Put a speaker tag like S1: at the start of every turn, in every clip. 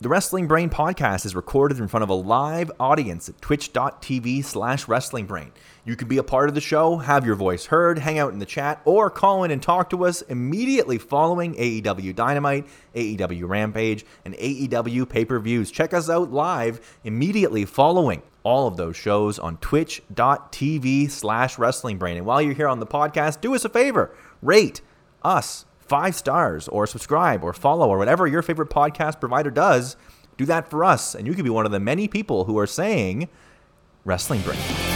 S1: The Wrestling Brain podcast is recorded in front of a live audience at twitch.tv slash wrestlingbrain. You can be a part of the show, have your voice heard, hang out in the chat, or call in and talk to us immediately following AEW Dynamite, AEW Rampage, and AEW pay-per-views. Check us out live immediately following all of those shows on twitch.tv slash wrestlingbrain. And while you're here on the podcast, do us a favor, rate us five stars or subscribe or follow or whatever your favorite podcast provider does. Do that for us, and you could be one of the many people who are saying Wrestling Brain.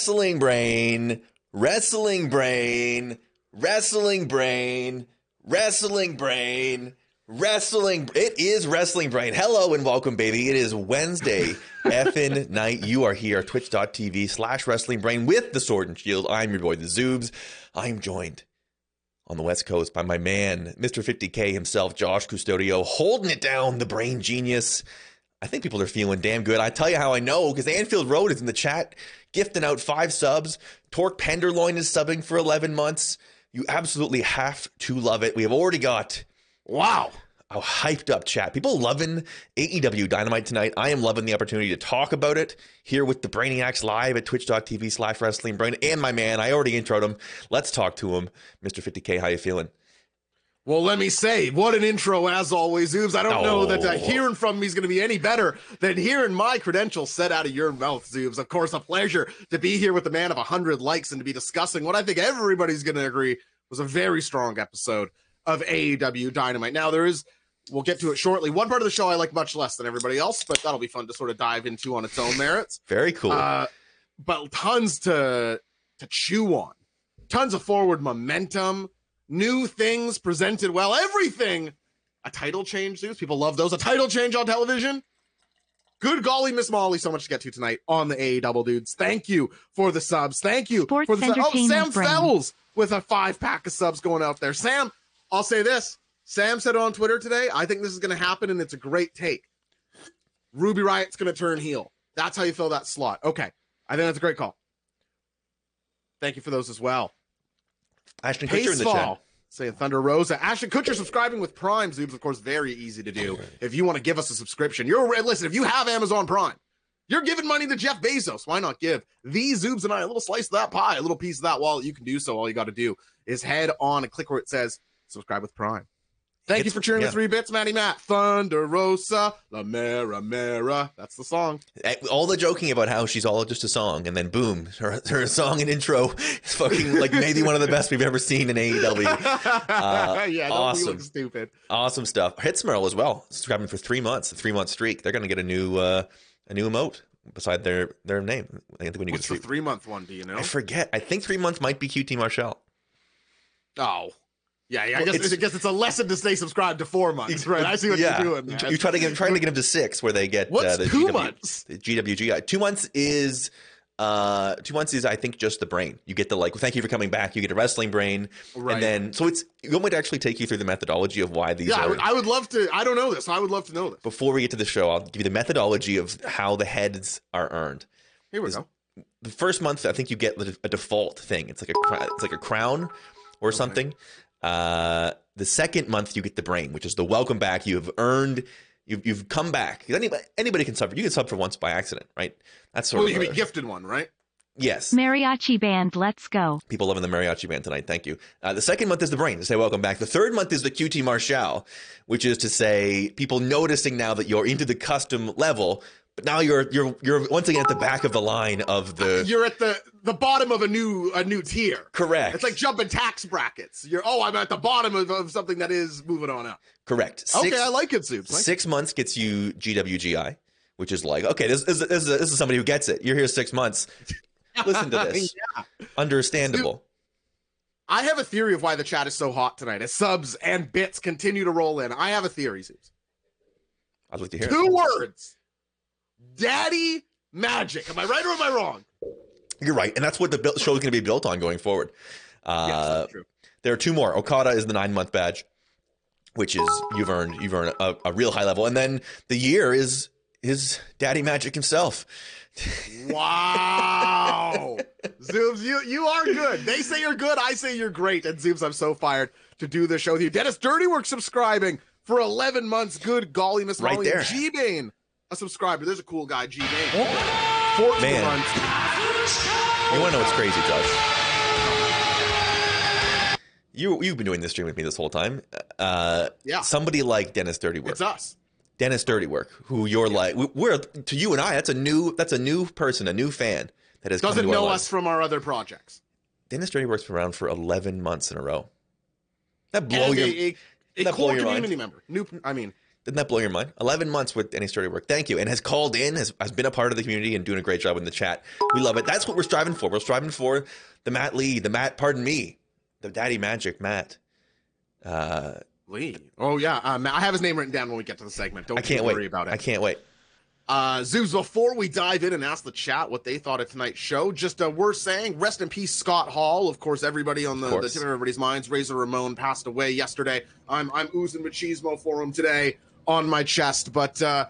S2: Wrestling Brain, Wrestling Brain, Wrestling Brain, Wrestling Brain, Wrestling. It is Wrestling Brain. Hello and welcome, baby. It is Wednesday, effing night. You are here, twitch.tv slash Wrestling Brain with the Sword and Shield. I'm your boy, the Zoobs. I'm joined on the West Coast by my man, Mr. 50K himself, Josh Custodio, holding it down, the brain genius. I think people are feeling damn good. I tell you how I know because Anfield Road is in the chat gifting out five subs. Torque Penderloin is subbing for 11 months. You absolutely have to love it. We have already got, wow, a hyped up chat. People loving AEW Dynamite tonight. I am loving the opportunity to talk about it here with the Brainiacs live at twitch.tv slash wrestling brain and my man. I already introed him. Let's talk to him. Mr. 50K, how you feeling?
S3: Well, let me say, what an intro as always, Zoobs. I don't oh. know that uh, hearing from me is going to be any better than hearing my credentials set out of your mouth, Zoobs. Of course, a pleasure to be here with the man of 100 likes and to be discussing what I think everybody's going to agree was a very strong episode of AEW Dynamite. Now, there is, we'll get to it shortly. One part of the show I like much less than everybody else, but that'll be fun to sort of dive into on its own merits.
S2: Very cool. Uh,
S3: but tons to to chew on, tons of forward momentum new things presented well, everything. A title change, Zeus. People love those. A title change on television. Good golly, Miss Molly, so much to get to tonight on the A Double Dudes. Thank you for the subs. Thank you
S4: Sports
S3: for the subs.
S4: Oh,
S3: Sam
S4: friend.
S3: Fells with a five pack of subs going out there. Sam, I'll say this. Sam said on Twitter today, I think this is going to happen, and it's a great take. Ruby Riot's going to turn heel. That's how you fill that slot. Okay. I think that's a great call. Thank you for those as well.
S2: Ashton Kutcher in the chat.
S3: Saying Thunder Rosa. Ashton Kutcher subscribing with Prime. Zoom's, of course, very easy to do. If you want to give us a subscription, you're listen, if you have Amazon Prime, you're giving money to Jeff Bezos. Why not give these Zoobs and I a little slice of that pie, a little piece of that wallet? You can do so. All you got to do is head on and click where it says subscribe with Prime. Thank it's, you for cheering yeah. the three bits, Matty Matt. Thunder Rosa, La Mera Mera. That's the song.
S2: All the joking about how she's all just a song, and then boom, her, her song and intro is fucking like maybe one of the best we've ever seen in AEW.
S3: Uh, yeah, awesome. stupid.
S2: Awesome stuff. Hitsmerl as well, subscribing for three months, a three month streak. They're going to get a new uh, a new emote beside their their name.
S3: I think when you What's get the three month one, do you know? I
S2: forget. I think three months might be QT Marshall.
S3: Oh, yeah, yeah. I guess it's, I guess it's a lesson to stay subscribed to four months, right? I see what yeah. you're doing.
S2: Man. You try to get trying to get them to six, where they get
S3: What's uh, the two GW, months.
S2: The GWG. Two months is uh two months is I think just the brain. You get the like, well, thank you for coming back. You get a wrestling brain, right. and then so it's you want me to actually take you through the methodology of why these.
S3: Yeah,
S2: are,
S3: I, would, I would love to. I don't know this. I would love to know this.
S2: Before we get to the show, I'll give you the methodology of how the heads are earned.
S3: Here we go.
S2: The first month, I think you get a default thing. It's like a it's like a crown or okay. something. Uh, the second month, you get the brain, which is the welcome back. You have earned. You've, you've come back. Anybody, anybody can sub. You can sub for once by accident, right?
S3: That's sort well, of. Well, you can be gifted one, right?
S2: Yes.
S4: Mariachi band, let's go.
S2: People loving the mariachi band tonight. Thank you. Uh, the second month is the brain to say welcome back. The third month is the QT Marshall, which is to say people noticing now that you're into the custom level, but now you're you're you're once again at the back of the line of the.
S3: You're at the the bottom of a new a new tier.
S2: Correct.
S3: It's like jumping tax brackets. You're oh I'm at the bottom of, of something that is moving on up.
S2: Correct.
S3: Six, okay, I like it, Soups.
S2: Six months gets you GWGI, which is like okay, this, this, this, is, this is somebody who gets it. You're here six months. Listen to this. yeah. Understandable.
S3: I have a theory of why the chat is so hot tonight. As subs and bits continue to roll in, I have a theory, Zeus.
S2: I'd like to hear
S3: two
S2: it.
S3: words Daddy Magic. Am I right or am I wrong?
S2: You're right, and that's what the show is going to be built on going forward. Uh,
S3: yes, that's true.
S2: There are two more. Okada is the nine month badge, which is you've earned you've earned a, a real high level, and then the year is is Daddy Magic himself.
S3: Wow. Zoobs, you you are good. They say you're good. I say you're great. And Zoobs, I'm so fired to do this show with you. Dennis Dirtywork subscribing for 11 months. Good golly, Miss
S2: Right
S3: Molly.
S2: there.
S3: G Bane, a subscriber. There's a cool guy, G Bane. 14
S2: Man.
S3: months.
S2: You want to know what's crazy, Josh? You you've been doing this stream with me this whole time. Uh,
S3: Yeah.
S2: Somebody like Dennis Dirty Work,
S3: It's us.
S2: Dennis Dirty Work, who you're like, we- we're to you and I. That's a new that's a new person, a new fan that has
S3: Doesn't
S2: to
S3: know
S2: lives.
S3: us from our other projects.
S2: Dennis Dirty Work's been around for 11 months in a row. That blow
S3: And
S2: your
S3: a, a, a
S2: Doesn't that blow
S3: core
S2: your mind?
S3: community member. New, I mean,
S2: Didn't that blow your mind? 11 months with Any Dirty Work. Thank you. And has called in, has, has been a part of the community and doing a great job in the chat. We love it. That's what we're striving for. We're striving for the Matt Lee, the Matt, pardon me, the Daddy Magic Matt. Uh,
S3: Lee. Oh, yeah. Um, I have his name written down when we get to the segment. Don't
S2: I can't
S3: you
S2: wait.
S3: about it.
S2: I can't wait.
S3: Uh, Zoos, before we dive in and ask the chat what they thought of tonight's show, just uh, we're saying rest in peace, Scott Hall. Of course, everybody on the,
S2: Of
S3: the tip of everybody's minds. Razor Ramon passed away yesterday. I'm I'm oozing machismo for him today on my chest, but uh,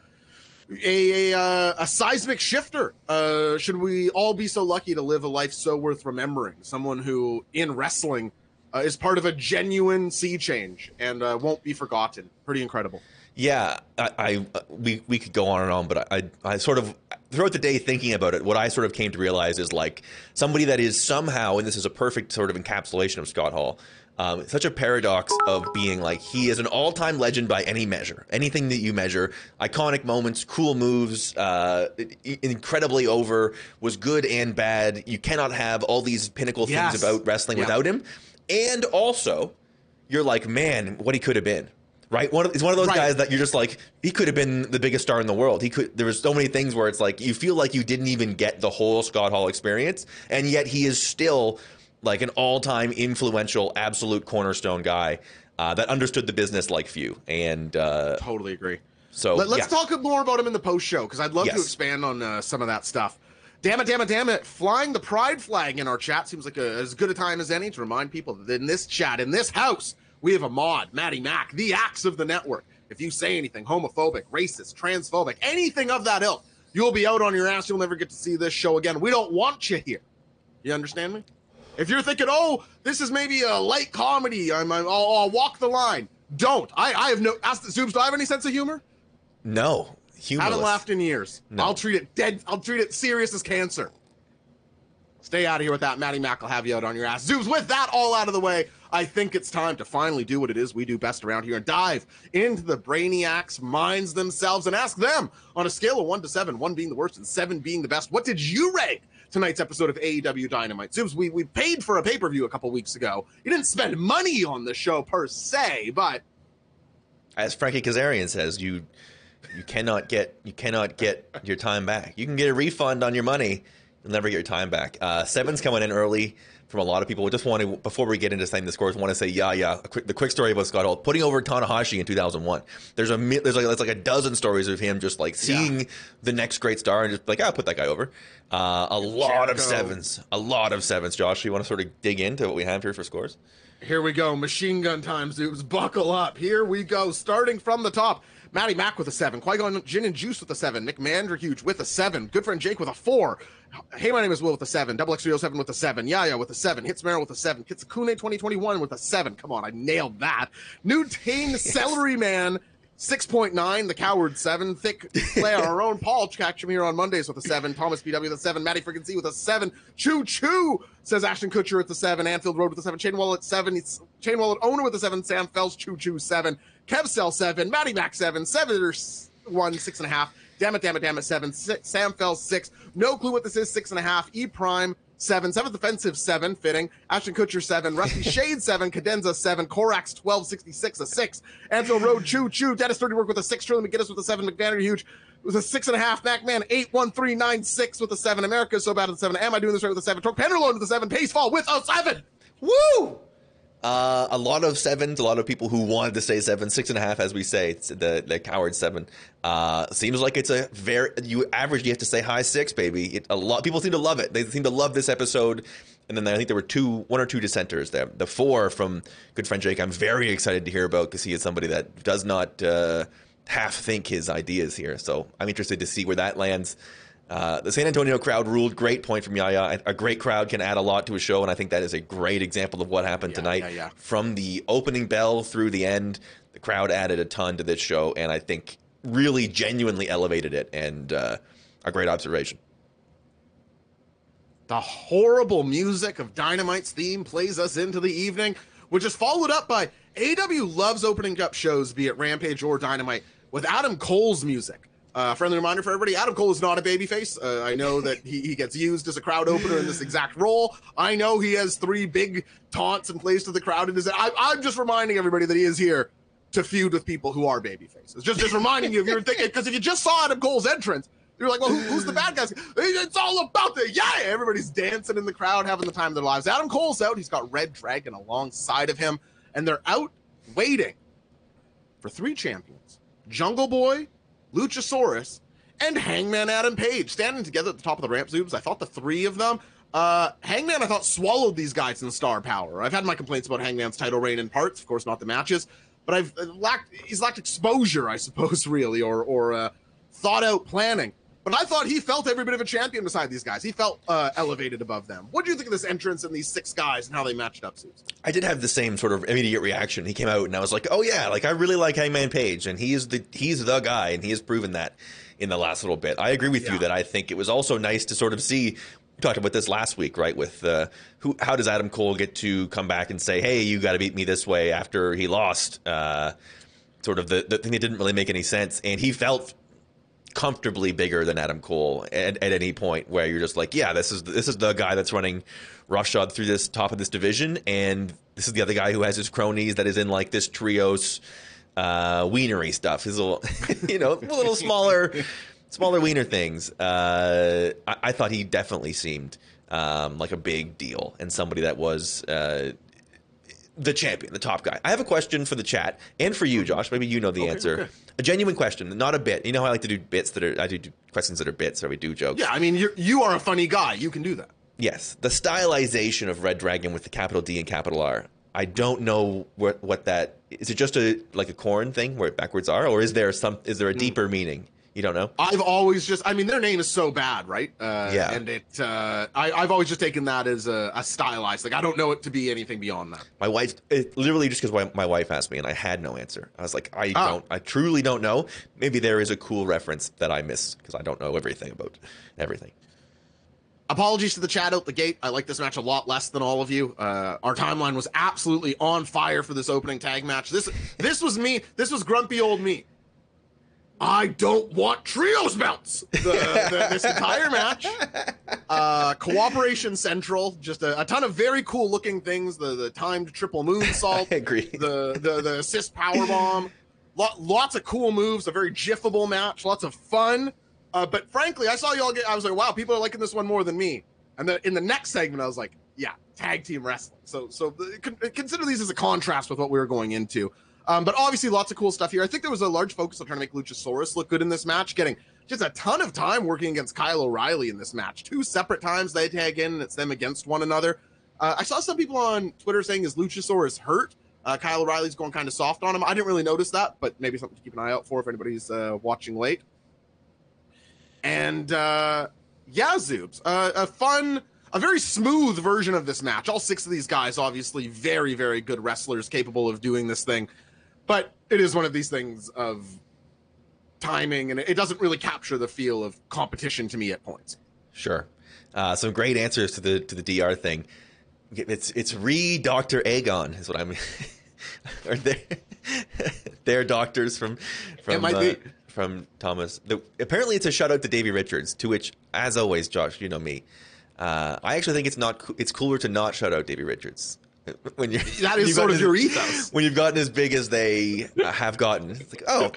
S3: a a, uh, a seismic shifter. Uh, should we all be so lucky to live a life so worth remembering? Someone who in wrestling uh, is part of a genuine sea change and uh, won't be forgotten. Pretty incredible.
S2: Yeah, I, I we we could go on and on, but I I sort of throughout the day thinking about it, what I sort of came to realize is like somebody that is somehow, and this is a perfect sort of encapsulation of Scott Hall. Um, such a paradox of being like he is an all-time legend by any measure, anything that you measure. Iconic moments, cool moves, uh, incredibly over, was good and bad. You cannot have all these pinnacle
S3: Yes.
S2: things about wrestling
S3: Yeah.
S2: without him. And also, you're like, man, what he could have been. Right, one of, he's one of those
S3: Right.
S2: guys that you're just like he could have been the biggest star in the world. He could. There was so many things where it's like you feel like you didn't even get the whole Scott Hall experience, and yet he is still like an all-time influential, absolute cornerstone guy uh, that understood the business like few. And uh,
S3: Totally agree.
S2: so
S3: Let, us
S2: yeah.
S3: talk more about him in the post show because I'd love to expand on uh, some of that stuff. Damn it, damn it, damn it. Flying the pride flag in our chat seems like a, as good a time as any to remind people that in this chat, in this house, we have a mod, Matty Mac, the axe of the network. If you say anything homophobic, racist, transphobic, anything of that ilk, you'll be out on your ass. You'll never get to see this show again. We don't want you here. You understand me? If you're thinking, oh, this is maybe a light comedy, I'm, I'm, I'll, I'll walk the line. Don't. I, I have no. Ask the Zoobs, do I have any sense of humor?
S2: no humorless.
S3: Haven't laughed in years.
S2: No.
S3: I'll treat it dead. I'll treat it serious as cancer. Stay out of here with that. Matty Mac will have you out on your ass. Zoobs, with that all out of the way, I think it's time to finally do what it is we do best around here and dive into the brainiacs' minds themselves and ask them on a scale of one to seven, one being the worst and seven being the best, what did you rate tonight's episode of AEW Dynamite? Zoobs, we, we paid for a pay per view a couple weeks ago. You didn't spend money on the show per se, but
S2: As Frankie Kazarian says, you you cannot get you cannot get your time back. You can get a refund on your money. You'll never get your time back. Uh, seven's coming in early from a lot of people. We just want to before we get into saying the scores, want to say yeah, yeah. A quick, the quick story about Scott Hall putting over Tanahashi in 2001. There's a there's like there's like a dozen stories of him just like seeing the next great star and just like I'll put that guy over. Uh, a lot of sevens, a lot of sevens. Josh, you want to sort of dig into what we have here for scores?
S3: Here we go. Machine gun time, Zoobs. Buckle up. Here we go. Starting from the top. Matty Mac with a seven. Qui Gon Gin and Juice with a seven. Nick Manderhuge with a seven. Good friend Jake with a four. Hey, my name is Will with a seven. Double X 307 with a seven. Yaya with a seven. Hits Merrill with a seven. Kitsukune 2021 with a seven. Come on, I nailed that. New Tane Celery Man. 6.9, the coward 7. Thick play our own. Paul, catch him here on Mondays with a 7. Thomas BW with a 7. Matty Freaking C with a 7. Choo Choo says Ashton Kutcher with a 7. Anfield Road with a 7. Chain Wallet 7. Chain Wallet owner with a 7. Sam Fells Choo Choo 7. Kev Cell 7. Matty Mac 7. Seven 1, 6.5. Damn it, damn it, damn it, 7. Six, Sam fell 6. No clue what this is, 6.5. E Prime seven, seventh offensive seven, fitting. Ashton Kutcher seven, Rusty Shade seven, Cadenza seven, Corax twelve sixty six a six, Anfield Road Choo Choo, Dennis Dirty Work with a six, Shirley McGinnis with a seven, McVanner Huge with a six and a half, MacMan eight one three nine six with a seven, America is so bad at the seven, Am I doing this right with a seven, Torque Penderloin with a seven, Pace Fall with a seven.
S2: Woo! Uh, a lot of sevens, a lot of people who wanted to say seven, six and a half, as we say, the the coward seven. Uh, seems like it's a very you average. You have to say high six, baby. It, a lot people seem to love it. They seem to love this episode. And then I think there were two, one or two dissenters there. The four from good friend Jake, I'm very excited to hear about because he is somebody that does not uh, half think his ideas here. So I'm interested to see where that lands. Uh, the San Antonio crowd ruled. Great point from Yaya. A great crowd can add a lot to a show, and I think that is a great example of what happened
S3: Yeah,
S2: tonight.
S3: yeah, yeah.
S2: From the opening bell through the end, the crowd added a ton to this show, and I think really genuinely elevated it. And uh, a great observation.
S3: The horrible music of Dynamite's theme plays us into the evening, which is followed up by AEW loves opening up shows, be it Rampage or Dynamite, with Adam Cole's music. Uh, friendly reminder for everybody: Adam Cole is not a babyface. Uh, I know that he, he gets used as a crowd opener in this exact role. I know he has three big taunts and plays to the crowd And his. I, I'm just reminding everybody that he is here to feud with people who are babyfaces. Just just reminding you if you're thinking because if you just saw Adam Cole's entrance, you're like, well, who, who's the bad guys? It's all about the yeah. Everybody's dancing in the crowd, having the time of their lives. Adam Cole's out. He's got Red Dragon alongside of him, and they're out waiting for three champions: Jungle Boy, Luchasaurus, and Hangman Adam Page standing together at the top of the ramp. Zoobs. I thought the three of them. Uh, Hangman, I thought swallowed these guys in star power. I've had my complaints about Hangman's title reign in parts, of course, not the matches, but I've uh, lacked he's lacked exposure, I suppose, really, or or uh, thought out planning. But I thought he felt every bit of a champion beside these guys. He felt uh, elevated above them. What do you think of this entrance and these six guys and how they matched up, Zoobs?
S2: I did have the same sort of immediate reaction. He came out and I was like, "Oh yeah, like I really like Hangman Page, and he is the he's the guy, and he has proven that in the last little bit." I agree with
S3: Yeah.
S2: you that I think it was also nice to sort of see. We talked about this last week, right? With uh, who? How does Adam Cole get to come back and say, "Hey, you got to beat me this way" after he lost? Uh, sort of the the thing that didn't really make any sense, and he felt comfortably bigger than Adam Cole at, at any point where you're just like, yeah, this is this is the guy that's running roughshod through this top of this division, and this is the other guy who has his cronies that is in like this trios uh, wienery stuff. His little, you know, a little smaller, smaller wiener things. Uh, I, I thought he definitely seemed um, like a big deal and somebody that was. Uh, the champion, the top guy. I have a question for the chat and for you, Josh. Maybe you know the
S3: Okay,
S2: answer.
S3: okay.
S2: A genuine question, not a bit. You know how I like to do bits that are I do questions that are bits, or we do jokes.
S3: Yeah, I mean, you're, you are a funny guy. You can do that.
S2: Yes, the stylization of Red Dragon with the capital D and capital R. I don't know what what that is. It just a like a corn thing where it backwards R, or is there some? Is there a mm. deeper meaning? You don't know.
S3: I've always just, I mean, their name is so bad, right? Uh,
S2: Yeah.
S3: And it, uh, I, I've always just taken that as a, a stylized. Like, I don't know it to be anything beyond that.
S2: My wife, it, literally just because my wife asked me and I had no answer. I was like, I
S3: Ah.
S2: don't, I truly don't know. Maybe there is a cool reference that I missed because I don't know everything about everything.
S3: Apologies to the chat out the gate. I like this match a lot less than all of you. Uh, our timeline was absolutely on fire for this opening tag match. This, this was me. This was grumpy old me. I don't want trios belts. The, the, this entire match, uh, cooperation central, just a, a ton of very cool looking things. The the timed triple moonsault,
S2: I agree.
S3: the the the assist power bomb, Lot, lots of cool moves. A very jiffable match, lots of fun. Uh, but frankly, I saw y'all get. I was like, wow, people are liking this one more than me. And then in the next segment, I was like, yeah, tag team wrestling. So so the, con- consider these as a contrast with what we were going into. Um, but obviously, lots of cool stuff here. I think there was a large focus on trying to make Luchasaurus look good in this match, getting just a ton of time working against Kyle O'Reilly in this match. Two separate times they tag in, and it's them against one another. Uh, I saw some people on Twitter saying, "Is Luchasaurus hurt?" Uh, Kyle O'Reilly's going kind of soft on him. I didn't really notice that, but maybe something to keep an eye out for if anybody's uh, watching late. And uh, yeah, Zoobs, uh, a fun, a very smooth version of this match. All six of these guys, obviously, very, very good wrestlers, capable of doing this thing. But it is one of these things of timing, and it doesn't really capture the feel of competition to me at points.
S2: Sure. Uh, some great answers to the to the DR thing. It's it's re Doctor Aegon is what I'm. Are they? They're doctors from from uh, from Thomas. The, apparently, it's a shout out to Davey Richards. To which, as always, Josh, you know me. Uh, I actually think it's not. It's cooler to not shout out Davey Richards. When you're
S3: That is sort of your
S2: as-
S3: ethos.
S2: When you've gotten as big as they uh, have gotten, it's like, oh,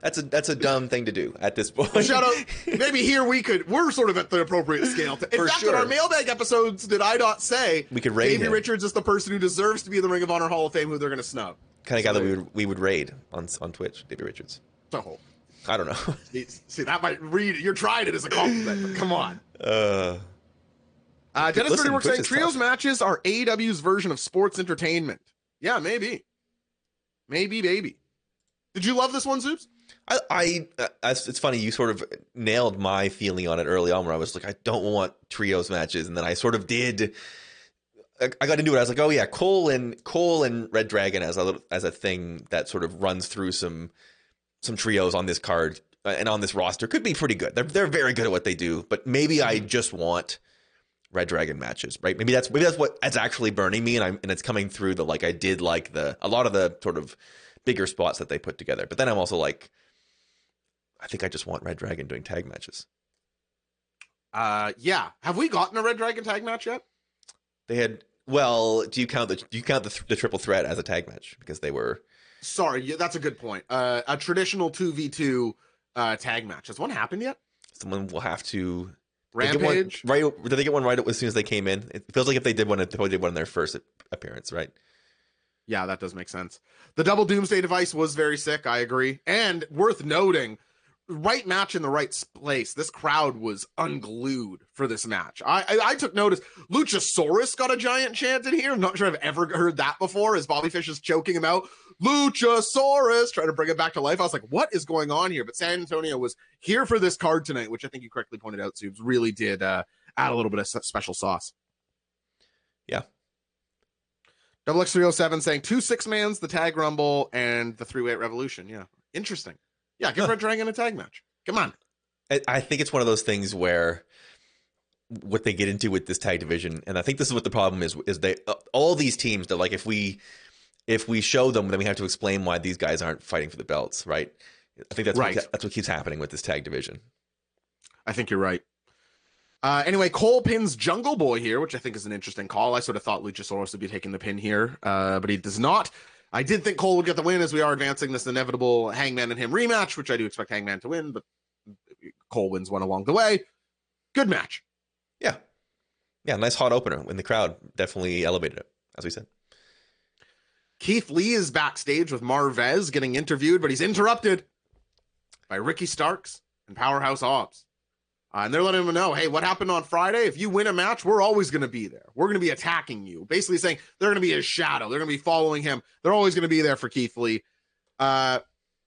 S2: that's a that's a dumb thing to do at this point.
S3: Shout out. Maybe here we could. We're sort of at the appropriate scale. In
S2: For
S3: fact, in our mailbag episodes, did I not say
S2: We could raid
S3: Davey
S2: him.
S3: Richards is the person who deserves to be in the Ring of Honor Hall of Fame, who they're going to snub?
S2: kind of guy that we would we would raid on on Twitch, David Richards.
S3: So,
S2: I don't know.
S3: see, that might read. You're trying it as a compliment. but come on.
S2: Uh,
S3: Uh, Dennis
S2: Listen,
S3: Dirty Work saying trios
S2: tough.
S3: matches are AEW's version of sports entertainment. Yeah, maybe, maybe, maybe. Did you love this one, Zoobs?
S2: I, I uh, it's funny you sort of nailed my feeling on it early on where I was like I don't want trios matches and then I sort of did I I got into it I was like oh yeah Cole and Cole and Red Dragon as a little- as a thing that sort of runs through some some trios on this card uh, and on this roster could be pretty good they're they're very good at what they do but maybe I just want Red Dragon matches right maybe that's maybe that's what that's actually burning me and I'm and it's coming through the like I did like the a lot of the sort of bigger spots that they put together but then I'm also like I think I just want Red Dragon doing tag matches.
S3: Uh, yeah. Have we gotten a Red Dragon tag match yet?
S2: They had well, do you count the do you count the, the triple threat as a tag match because they were
S3: Sorry, yeah, that's a good point. Uh, a traditional two v two uh tag match. Has one happened yet?
S2: someone will have to they
S3: Rampage.
S2: right? Did they get one right as soon as they came in? It feels like if they did one, they probably did one in their first appearance, right?
S3: Yeah, that does make sense. The double doomsday device was very sick. I agree. And worth noting, right match in the right place. This crowd was unglued for this match. I I, I took notice. Luchasaurus got a giant chant in here. I'm not sure I've ever heard that before. As Bobby Fish is choking him out, Luchasaurus, trying to bring it back to life. I was like, what is going on here? But San Antonio was here for this card tonight, which I think you correctly pointed out. Zoobs really did uh, add a little bit of special sauce.
S2: Yeah.
S3: Double X three hundred seven saying two six mans, the tag rumble, and the three weight revolution. Yeah, interesting. Yeah, give
S2: Huh.
S3: Red Dragon a tag match. Come on.
S2: I, I think it's one of those things where what they get into with this tag division, and I think this is what the problem is, is they uh, all these teams that like if we if we show them, then we have to explain why these guys aren't fighting for the belts, right? I think that's
S3: Right.
S2: what, that's what keeps happening with this tag division.
S3: I think you're right. Uh, anyway, Cole pins Jungle Boy here, which I think is an interesting call. I sort of thought Luchasaurus would be taking the pin here, uh, but he does not. I did think Cole would get the win as we are advancing this inevitable Hangman and him rematch, which I do expect Hangman to win, but Cole wins one along the way. Good match.
S2: Yeah, yeah, nice hot opener in the crowd definitely elevated it, as we said.
S3: Keith Lee is backstage with Marvez getting interviewed, but he's interrupted by Ricky Starks and Powerhouse Hobbs. Uh, and they're letting him know, hey, what happened on Friday? If you win a match, we're always going to be there. We're going to be attacking you. Basically saying they're going to be his shadow. They're going to be following him. They're always going to be there for Keith Lee. Uh,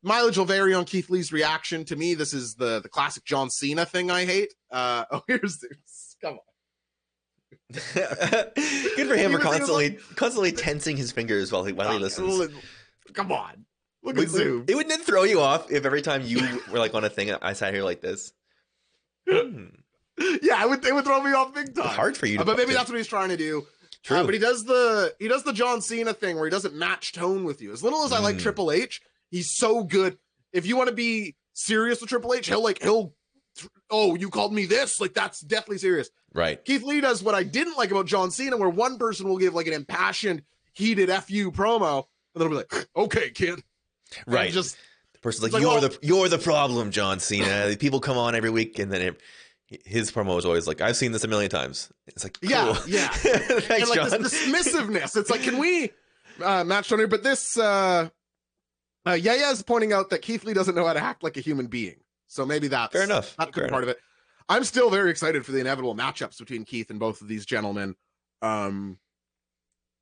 S3: mileage will vary on Keith Lee's reaction. To me, this is the the classic John Cena thing I hate. Uh, oh, here's this. Come on.
S2: Good for him for
S3: was- he was
S2: constantly
S3: like-
S2: constantly tensing his fingers while he while he listens.
S3: Come on. Look at Zoom.
S2: It wouldn't throw you off if every time you were like on a thing, I sat here like this. Hmm.
S3: yeah, it would, it would throw me off big time.
S2: Hard for you, to
S3: Uh, but maybe
S2: to-
S3: that's what he's trying to do.
S2: true.
S3: Uh, but he does the he does the John Cena thing where he doesn't match tone with you. As little as I like
S2: Mm.
S3: Triple H, he's so good. If you want to be serious with Triple H, he'll like he'll oh you called me this like that's definitely serious.
S2: right.
S3: Keith Lee does what I didn't like about John Cena, where one person will give like an impassioned, heated fu promo, and they'll be like, okay, kid, And
S2: Right.
S3: just
S2: The person's like,
S3: like,
S2: you're
S3: well-
S2: the you're the problem, John Cena. People come on every week, and then it, his promo is always like, I've seen this a million times. It's like, cool.
S3: Yeah, yeah.
S2: Thanks,
S3: and like
S2: John.
S3: this dismissiveness. It's like, can we uh, match on here? But this, uh, uh, Yaya is pointing out that Keith Lee doesn't know how to act like a human being. So maybe that's
S2: Fair enough.
S3: That could
S2: Fair
S3: be part of it. I'm still very excited for the inevitable matchups between Keith and both of these gentlemen. Um,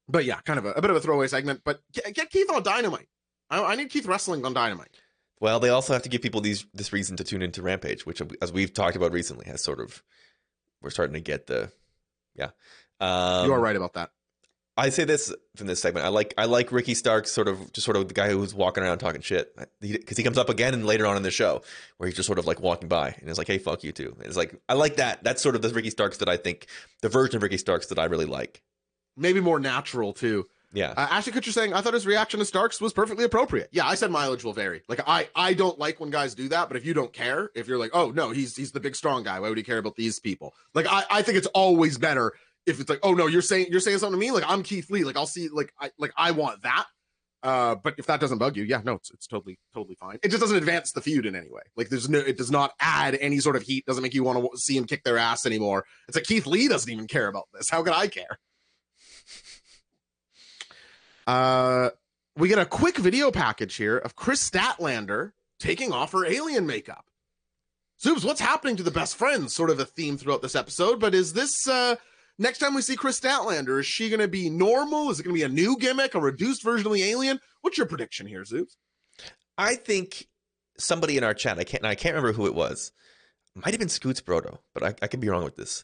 S3: but yeah, kind of a, a bit of a throwaway segment. But get, get Keith on Dynamite. I, I need Keith wrestling on Dynamite.
S2: Well, they also have to give people these this reason to tune into Rampage, which, as we've talked about recently, has sort of we're starting to get the yeah. Um,
S3: you are right about that.
S2: I say this from this segment. I like I like Ricky Stark, sort of just sort of the guy who's walking around talking shit because he, comes up again and later on in the show where he's just sort of like walking by and it's like, hey, fuck you too. And it's like I like that. That's sort of the Ricky Starks that I think the version of Ricky Starks that I really like.
S3: Maybe more natural too.
S2: Yeah,
S3: Uh, Ashley Kutcher saying, I thought his reaction to Starks was perfectly appropriate. Yeah, I said mileage will vary. Like I, I don't like when guys do that, but if you don't care, if you're like, oh no, he's he's the big strong guy, why would he care about these people? Like I, I think it's always better if it's like, oh no, you're saying you're saying something to me, like I'm Keith Lee, like I'll see, like I like I want that. Uh, but if that doesn't bug you, yeah, no, it's it's totally totally fine. It just doesn't advance the feud in any way. Like there's no, it does not add any sort of heat. Doesn't make you want to see him kick their ass anymore. It's like Keith Lee doesn't even care about this. How could I care? Uh, we get a quick video package here of Kris Statlander taking off her alien makeup. Zoobs, what's happening to the best friends? Sort of a theme throughout this episode, but is this uh next time we see Kris Statlander, is she gonna be normal? Is it gonna be a new gimmick, a reduced version of the alien? What's your prediction here, Zoobs?
S2: I think somebody in our chat, I can't I can't remember who it was. Might have been Scoots Brodo, but I, I could be wrong with this.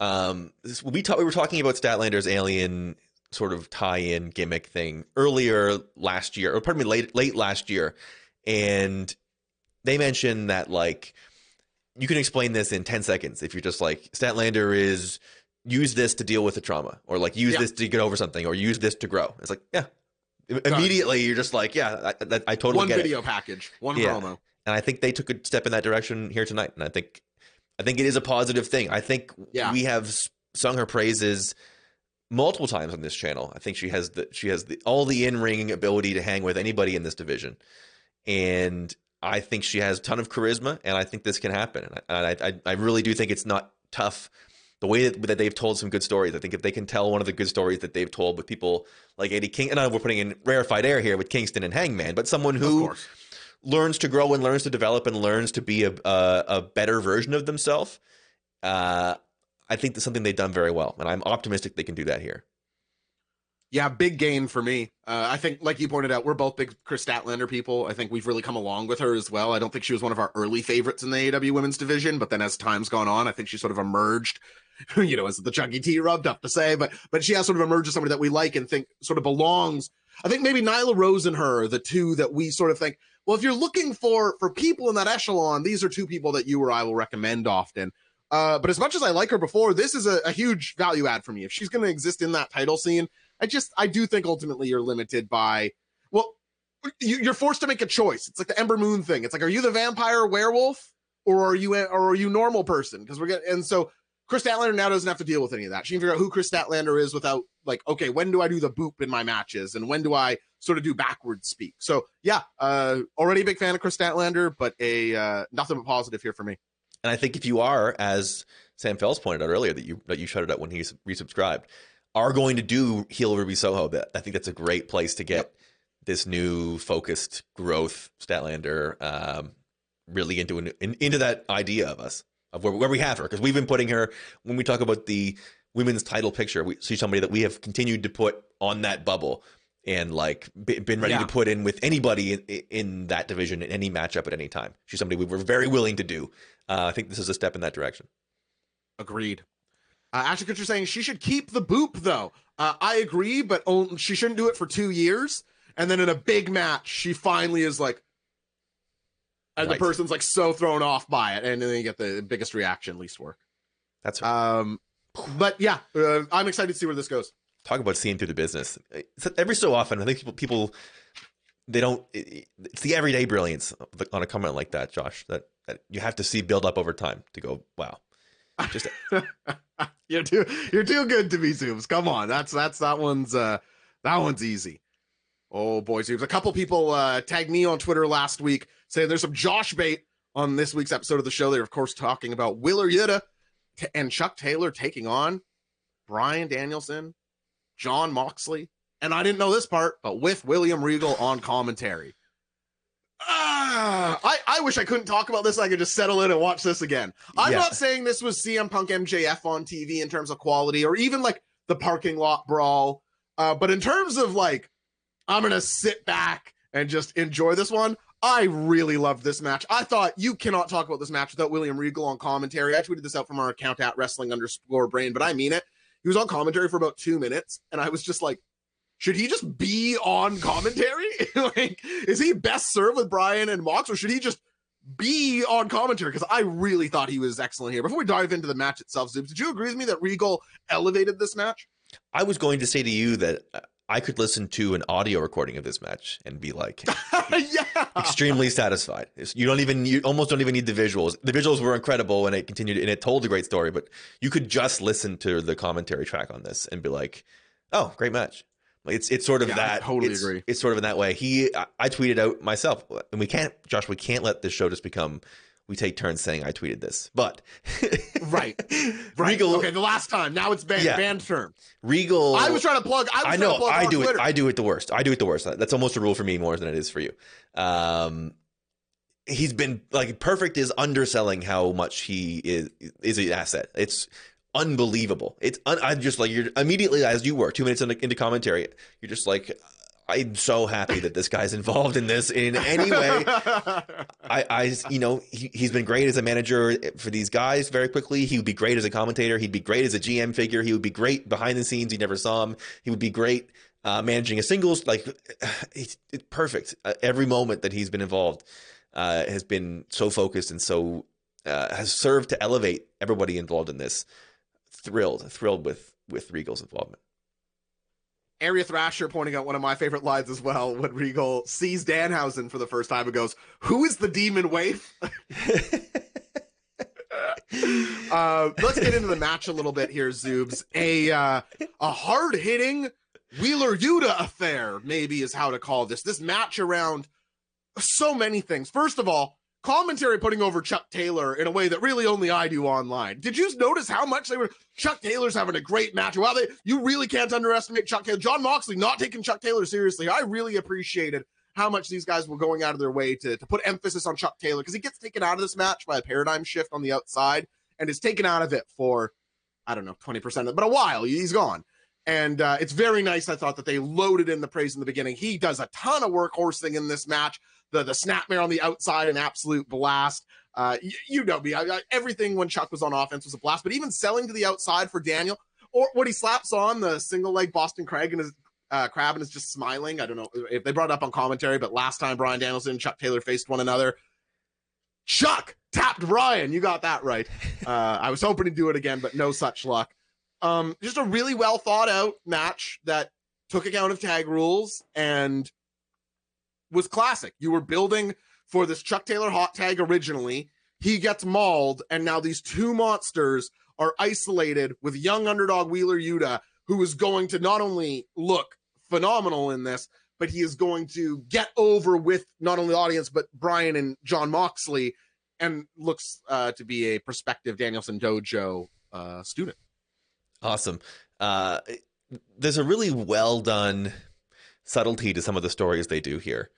S2: Um this, we talk, we were talking about Statlander's alien sort of tie-in gimmick thing earlier last year, or pardon me, late late last year, and they mentioned that like you can explain this in 10 seconds if you're just like Statlander is use this to deal with the trauma or like use
S3: Yeah.
S2: this to get over something or use this to grow. It's like, yeah. Immediately you're just like, yeah, I, I, I totally
S3: one video
S2: it.
S3: package, one
S2: Yeah.
S3: promo.
S2: And I think they took a step in that direction here tonight. And I think I think it is a positive thing. I think
S3: Yeah.
S2: we have sung her praises multiple times on this channel. I think she has the she has the all the in-ring ability to hang with anybody in this division. And I think she has a ton of charisma, and I think this can happen. And I, I, I- I really do think it's not tough. The way that, that they've told some good stories, I think if they can tell one of the good stories that they've told with people like Eddie King, and I know we're putting in rarefied air here with Kingston and Hangman, but someone who learns to grow and learns to develop and learns to be a a, a better version of themselves. Uh, I think that's something they've done very well, and I'm optimistic they can do that here.
S3: Yeah, big gain for me. Uh, I think, like you pointed out, we're both big Kris Statlander people. I think we've really come along with her as well. I don't think she was one of our early favorites in the AEW women's division, but then as time's gone on, I think she sort of emerged, you know, as the chunky tea rubbed up to say, but but she has sort of emerged as somebody that we like and think sort of belongs. I think maybe Nyla Rose and her, the two that we sort of think, well, if you're looking for for people in that echelon, these are two people that you or I will recommend often. Uh, but as much as I like her before, this is a, a huge value add for me. If she's going to exist in that title scene, I just I do think ultimately you're limited by well, you, you're forced to make a choice. It's like the Ember Moon thing. It's like, are you the vampire werewolf or are you or are you normal person? Because we're getting and so Kris Statlander now doesn't have to deal with any of that. She can figure out who Kris Statlander is without like, okay, when do I do the boop in my matches and when do I sort of do backwards speak? So yeah, uh, already a big fan of Kris Statlander, but a uh, nothing but positive here for me.
S2: And I think if you are, as Sam Fells pointed out earlier, that you that you shut out when he resubscribed, are going to do Heel Ruby Soho, that I think that's a great place to get
S3: Yep.
S2: this new focused growth Statlander um, really into an, in, into that idea of us of where, where we have her because we've been putting her when we talk about the women's title picture. We see somebody that we have continued to put on that bubble and like be- been ready
S3: Yeah.
S2: to put in with anybody in, in that division in any matchup at any time. She's somebody we were very willing to do. Uh, I think this is a step in that direction.
S3: Agreed. Uh, Ashley Kutcher saying she should keep the boop though. Uh, I agree, but on, she shouldn't do it for two years. And then in a big match, she finally is like, and
S2: Right.
S3: the person's like so thrown off by it, and then you get the biggest reaction, least work.
S2: That's her.
S3: Um, but yeah, uh, I'm excited to see where this goes.
S2: Talk about seeing through the business. Every so often, I think people, people they don't. It's the everyday brilliance on a comment like that, Josh. That, that you have to see build up over time to go, wow. Just
S3: you're too you're too good to be Zoobs. Come on, that's that's that one's uh that one's easy. Oh boy, Zoobs. A couple people uh tagged me on Twitter last week saying there's some Josh bait on this week's episode of the show. They're of course talking about Wheeler Yuta and Chuck Taylor taking on Bryan Danielson, Jon Moxley, and I didn't know this part, but with William Regal on commentary. Ah, I, I wish I couldn't talk about this. I could just settle in and watch this again. I'm
S2: Yeah.
S3: not saying this was CM Punk MJF on TV in terms of quality or even like the parking lot brawl. Uh, but in terms of like, I'm going to sit back and just enjoy this one. I really loved this match. I thought you cannot talk about this match without William Regal on commentary. I tweeted this out from our account at wrestling underscore brain, but I mean it. He was on commentary for about two minutes, and I was just like, should he just be on commentary? like, is he best served with Bryan and Mox, or should he just be on commentary? Because I really thought he was excellent here. Before we dive into the match itself, Zoobs, did you agree with me that Regal elevated this match?
S2: I was going to say to you that uh, I could listen to an audio recording of this match and be like
S3: yeah.
S2: extremely satisfied. You don't even you almost don't even need the visuals. The visuals were incredible and it continued and it told a great story, but you could just listen to the commentary track on this and be like, "Oh, great match." It's it's sort of
S3: Yeah, I
S2: that.
S3: totally
S2: it's,
S3: agree.
S2: It's sort of in that way. He I, I tweeted out myself, and we can't, Josh. We can't let this show just become. We take turns saying I tweeted this, but
S3: Right. Right.
S2: Regal,
S3: Okay, the last time. Now it's banned.
S2: Yeah.
S3: Banned term.
S2: Regal.
S3: I was trying to plug. I, was
S2: I know. I do it. I do it the worst. I do it the worst. That's almost a rule for me more than it is for you. Um, he's been like perfect is underselling how much he is is an asset. It's unbelievable. It's un, I just like you're immediately as you were two minutes into, into commentary. You're just like. I'm so happy that this guy's involved in this in any way. I, I, you know, he, he's been great as a manager for these guys very quickly. He would be great as a commentator. He'd be great as a GM figure. He would be great behind the scenes. You never saw him. He would be great uh, managing a singles. Like, it's, it's perfect. Uh, every moment that he's been involved uh, has been so focused and so uh, has served to elevate everybody involved in this. Thrilled, thrilled with with Regal's involvement.
S3: Area Thrasher pointing out one of my favorite lines as well when Regal sees Danhausen for the first time and goes, Who is the demon waif? uh, let's get into the match a little bit here, Zoobs. A uh, a hard hitting Wheeler Yuta affair, maybe is how to call this. This match around so many things. First of all, commentary putting over Chuck Taylor in a way that really only I do online. Did you notice how much they were? Chuck Taylor's having a great match. Well, they, you really can't underestimate Chuck Taylor. Jon Moxley not taking Chuck Taylor seriously. I really appreciated how much these guys were going out of their way to, to put emphasis on Chuck Taylor because he gets taken out of this match by a paradigm shift on the outside and is taken out of it for, I don't know, 20% of it, but a while. He's gone. And uh, it's very nice, I thought, that they loaded in the praise in the beginning. He does a ton of workhorsing in this match. The the snapmare on the outside, an absolute blast. Uh, you, you know me. I, I, everything when Chuck was on offense was a blast, but even selling to the outside for Daniel, or what he slaps on the single leg Boston Crab and his uh, Crab and is just smiling. I don't know if they brought it up on commentary, but last time Bryan Danielson and Chuck Taylor faced one another, Chuck tapped Brian. You got that right. Uh, I was hoping to do it again, but no such luck. Um, just a really well thought out match that took account of tag rules and was classic. You were building for this Chuck Taylor hot tag originally. He gets mauled, and now these two monsters are isolated with young underdog Wheeler Yuta, who is going to not only look phenomenal in this, but he is going to get over with not only the audience, but Bryan and Jon Moxley, and looks uh, to be a prospective Danielson Dojo uh, student.
S2: Awesome. Uh, there's a really well done subtlety to some of the stories they do here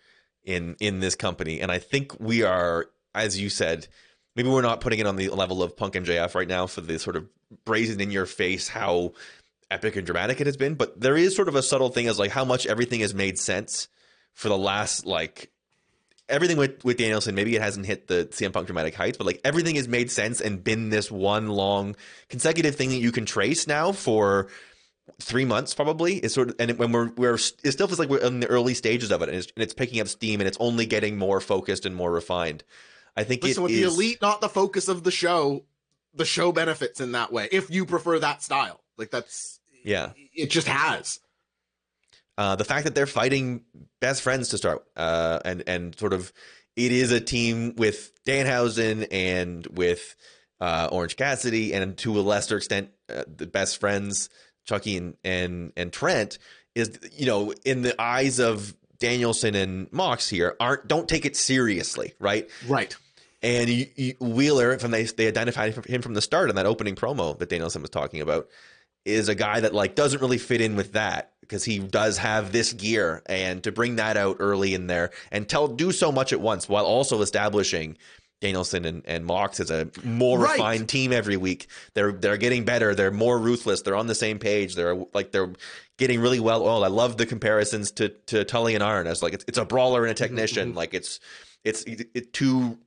S2: in in this company, and I think we are, as you said, maybe we're not putting it on the level of Punk MJF right now for the sort of brazen in your face how epic and dramatic it has been, but there is sort of a subtle thing as like how much everything has made sense for the last like everything with with Danielson, maybe it hasn't hit the CM Punk dramatic heights, but like everything has made sense and been this one long consecutive thing that you can trace now for three months probably. It's sort of and when we're we're it still feels like we're in the early stages of it, and it's, and it's picking up steam and it's only getting more focused and more refined. I think
S3: Listen,
S2: it
S3: with
S2: is,
S3: the elite not the focus of the show, the show benefits in that way. If you prefer that style, like that's
S2: yeah.
S3: it just has.
S2: Uh, the fact that they're fighting best friends to start, uh, and and sort of, it is a team with Danhausen and with uh, Orange Cassidy, and to a lesser extent, uh, the best friends Chucky and and and Trent is you know in the eyes of Danielson and Mox here aren't don't take it seriously, right?
S3: Right.
S2: And you, you, Wheeler, from they they identified him from the start in that opening promo that Danielson was talking about, is a guy that like doesn't really fit in with that because he does have this gear and to bring that out early in there and tell do so much at once while also establishing Danielson and, and Mox as a more
S3: Right.
S2: refined team every week. They're they're getting better. They're more ruthless. They're on the same page. They're like they're getting really well oiled. I love the comparisons to to Tully and Arn. as like it's, it's a brawler and a technician. like it's it's it, two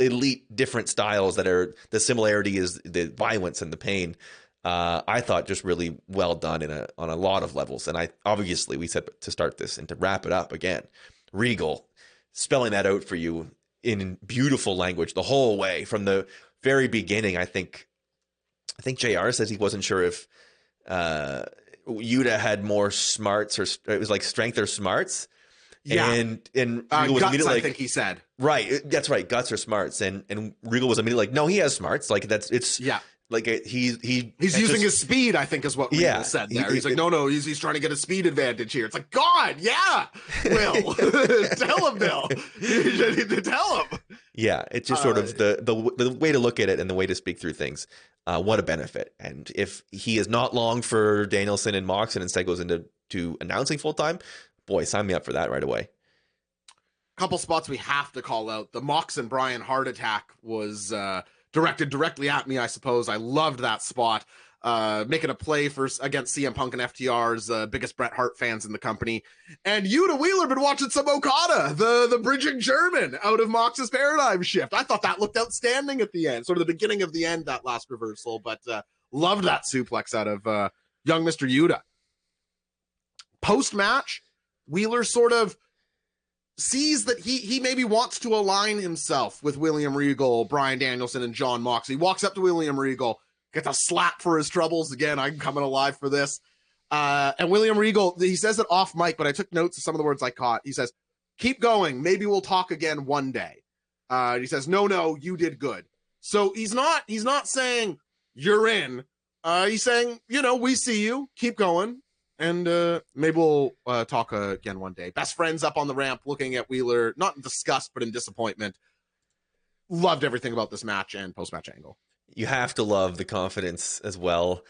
S2: elite different styles that are the similarity is the violence and the pain. Uh, I thought just really well done in a on a lot of levels, and I obviously we said to start this and to wrap it up again, Regal spelling that out for you in beautiful language the whole way from the very beginning. I think I think Jr. says he wasn't sure if uh, Yuta had more smarts, or it was like strength or smarts.
S3: Yeah.
S2: and and
S3: Uh,
S2: Regal was
S3: guts,
S2: immediately
S3: I
S2: like,
S3: think he said.
S2: right, that's right, guts or smarts, and and Regal was immediately like, no, he has smarts, like that's it's
S3: Yeah.
S2: Like he he
S3: He's using
S2: just-
S3: his speed, I think, is what Regal
S2: Yeah.
S3: said
S2: He-
S3: there. He's
S2: he-
S3: like, no, no, he's, he's trying to get a speed advantage here. It's like, God, yeah, Will. tell him, Bill. You need to tell him.
S2: Yeah, it's just sort
S3: Uh,
S2: of the, the the way to look at it and the way to speak through things. Uh, what a benefit! And if he is not long for Danielson and Mox and instead goes into to announcing full time, boy, sign me up for that right away.
S3: couple spots we have to call out. The Mox and Bryan Hart Attack was uh, directed directly at me, I suppose. I loved that spot. Uh, making a play for against CM Punk and FTR's uh, biggest Bret Hart fans in the company, and Yuta Wheeler been watching some Okada, the the bridging German out of Mox's paradigm shift. I thought that looked outstanding at the end, sort of the beginning of the end, that last reversal. But uh, loved that suplex out of uh, young Mister Yuta. Post match, Wheeler sort of sees that he he maybe wants to align himself with William Regal, Bryan Danielson, and Jon Moxley. Walks up to William Regal, gets a slap for his troubles. Again, I'm coming alive for this. Uh, and William Regal, he says it off mic, but I took notes of some of the words I caught. He says, "Keep going. Maybe we'll talk again one day." Uh, he says, "No, no, you did good." So he's not he's not saying you're in. Uh, he's saying, you know, we see you. Keep going and uh, maybe we'll uh, talk uh, again one day. Best friends up on the ramp, looking at Wheeler, not in disgust but in disappointment. Loved everything about this match and post match angle.
S2: You have to love the confidence as well.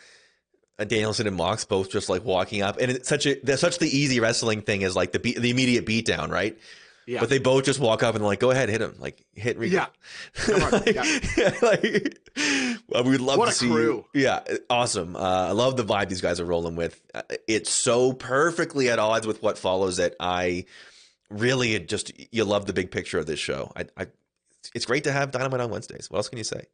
S2: Uh, Danielson and Mox both just like walking up, and it's such a such the easy wrestling thing is like the beat, the immediate beatdown, right?
S3: Yeah.
S2: But they both just walk up and like, go ahead, hit him, like hit Regal.
S3: Yeah. Come on,
S2: like,
S3: yeah.
S2: like, we would love to.
S3: What
S2: to
S3: a
S2: see.
S3: crew.
S2: Yeah, awesome. Uh, I love the vibe these guys are rolling with. Uh, it's so perfectly at odds with what follows that I really just you love the big picture of this show. I, I it's great to have Dynamite on Wednesdays. What else can you say?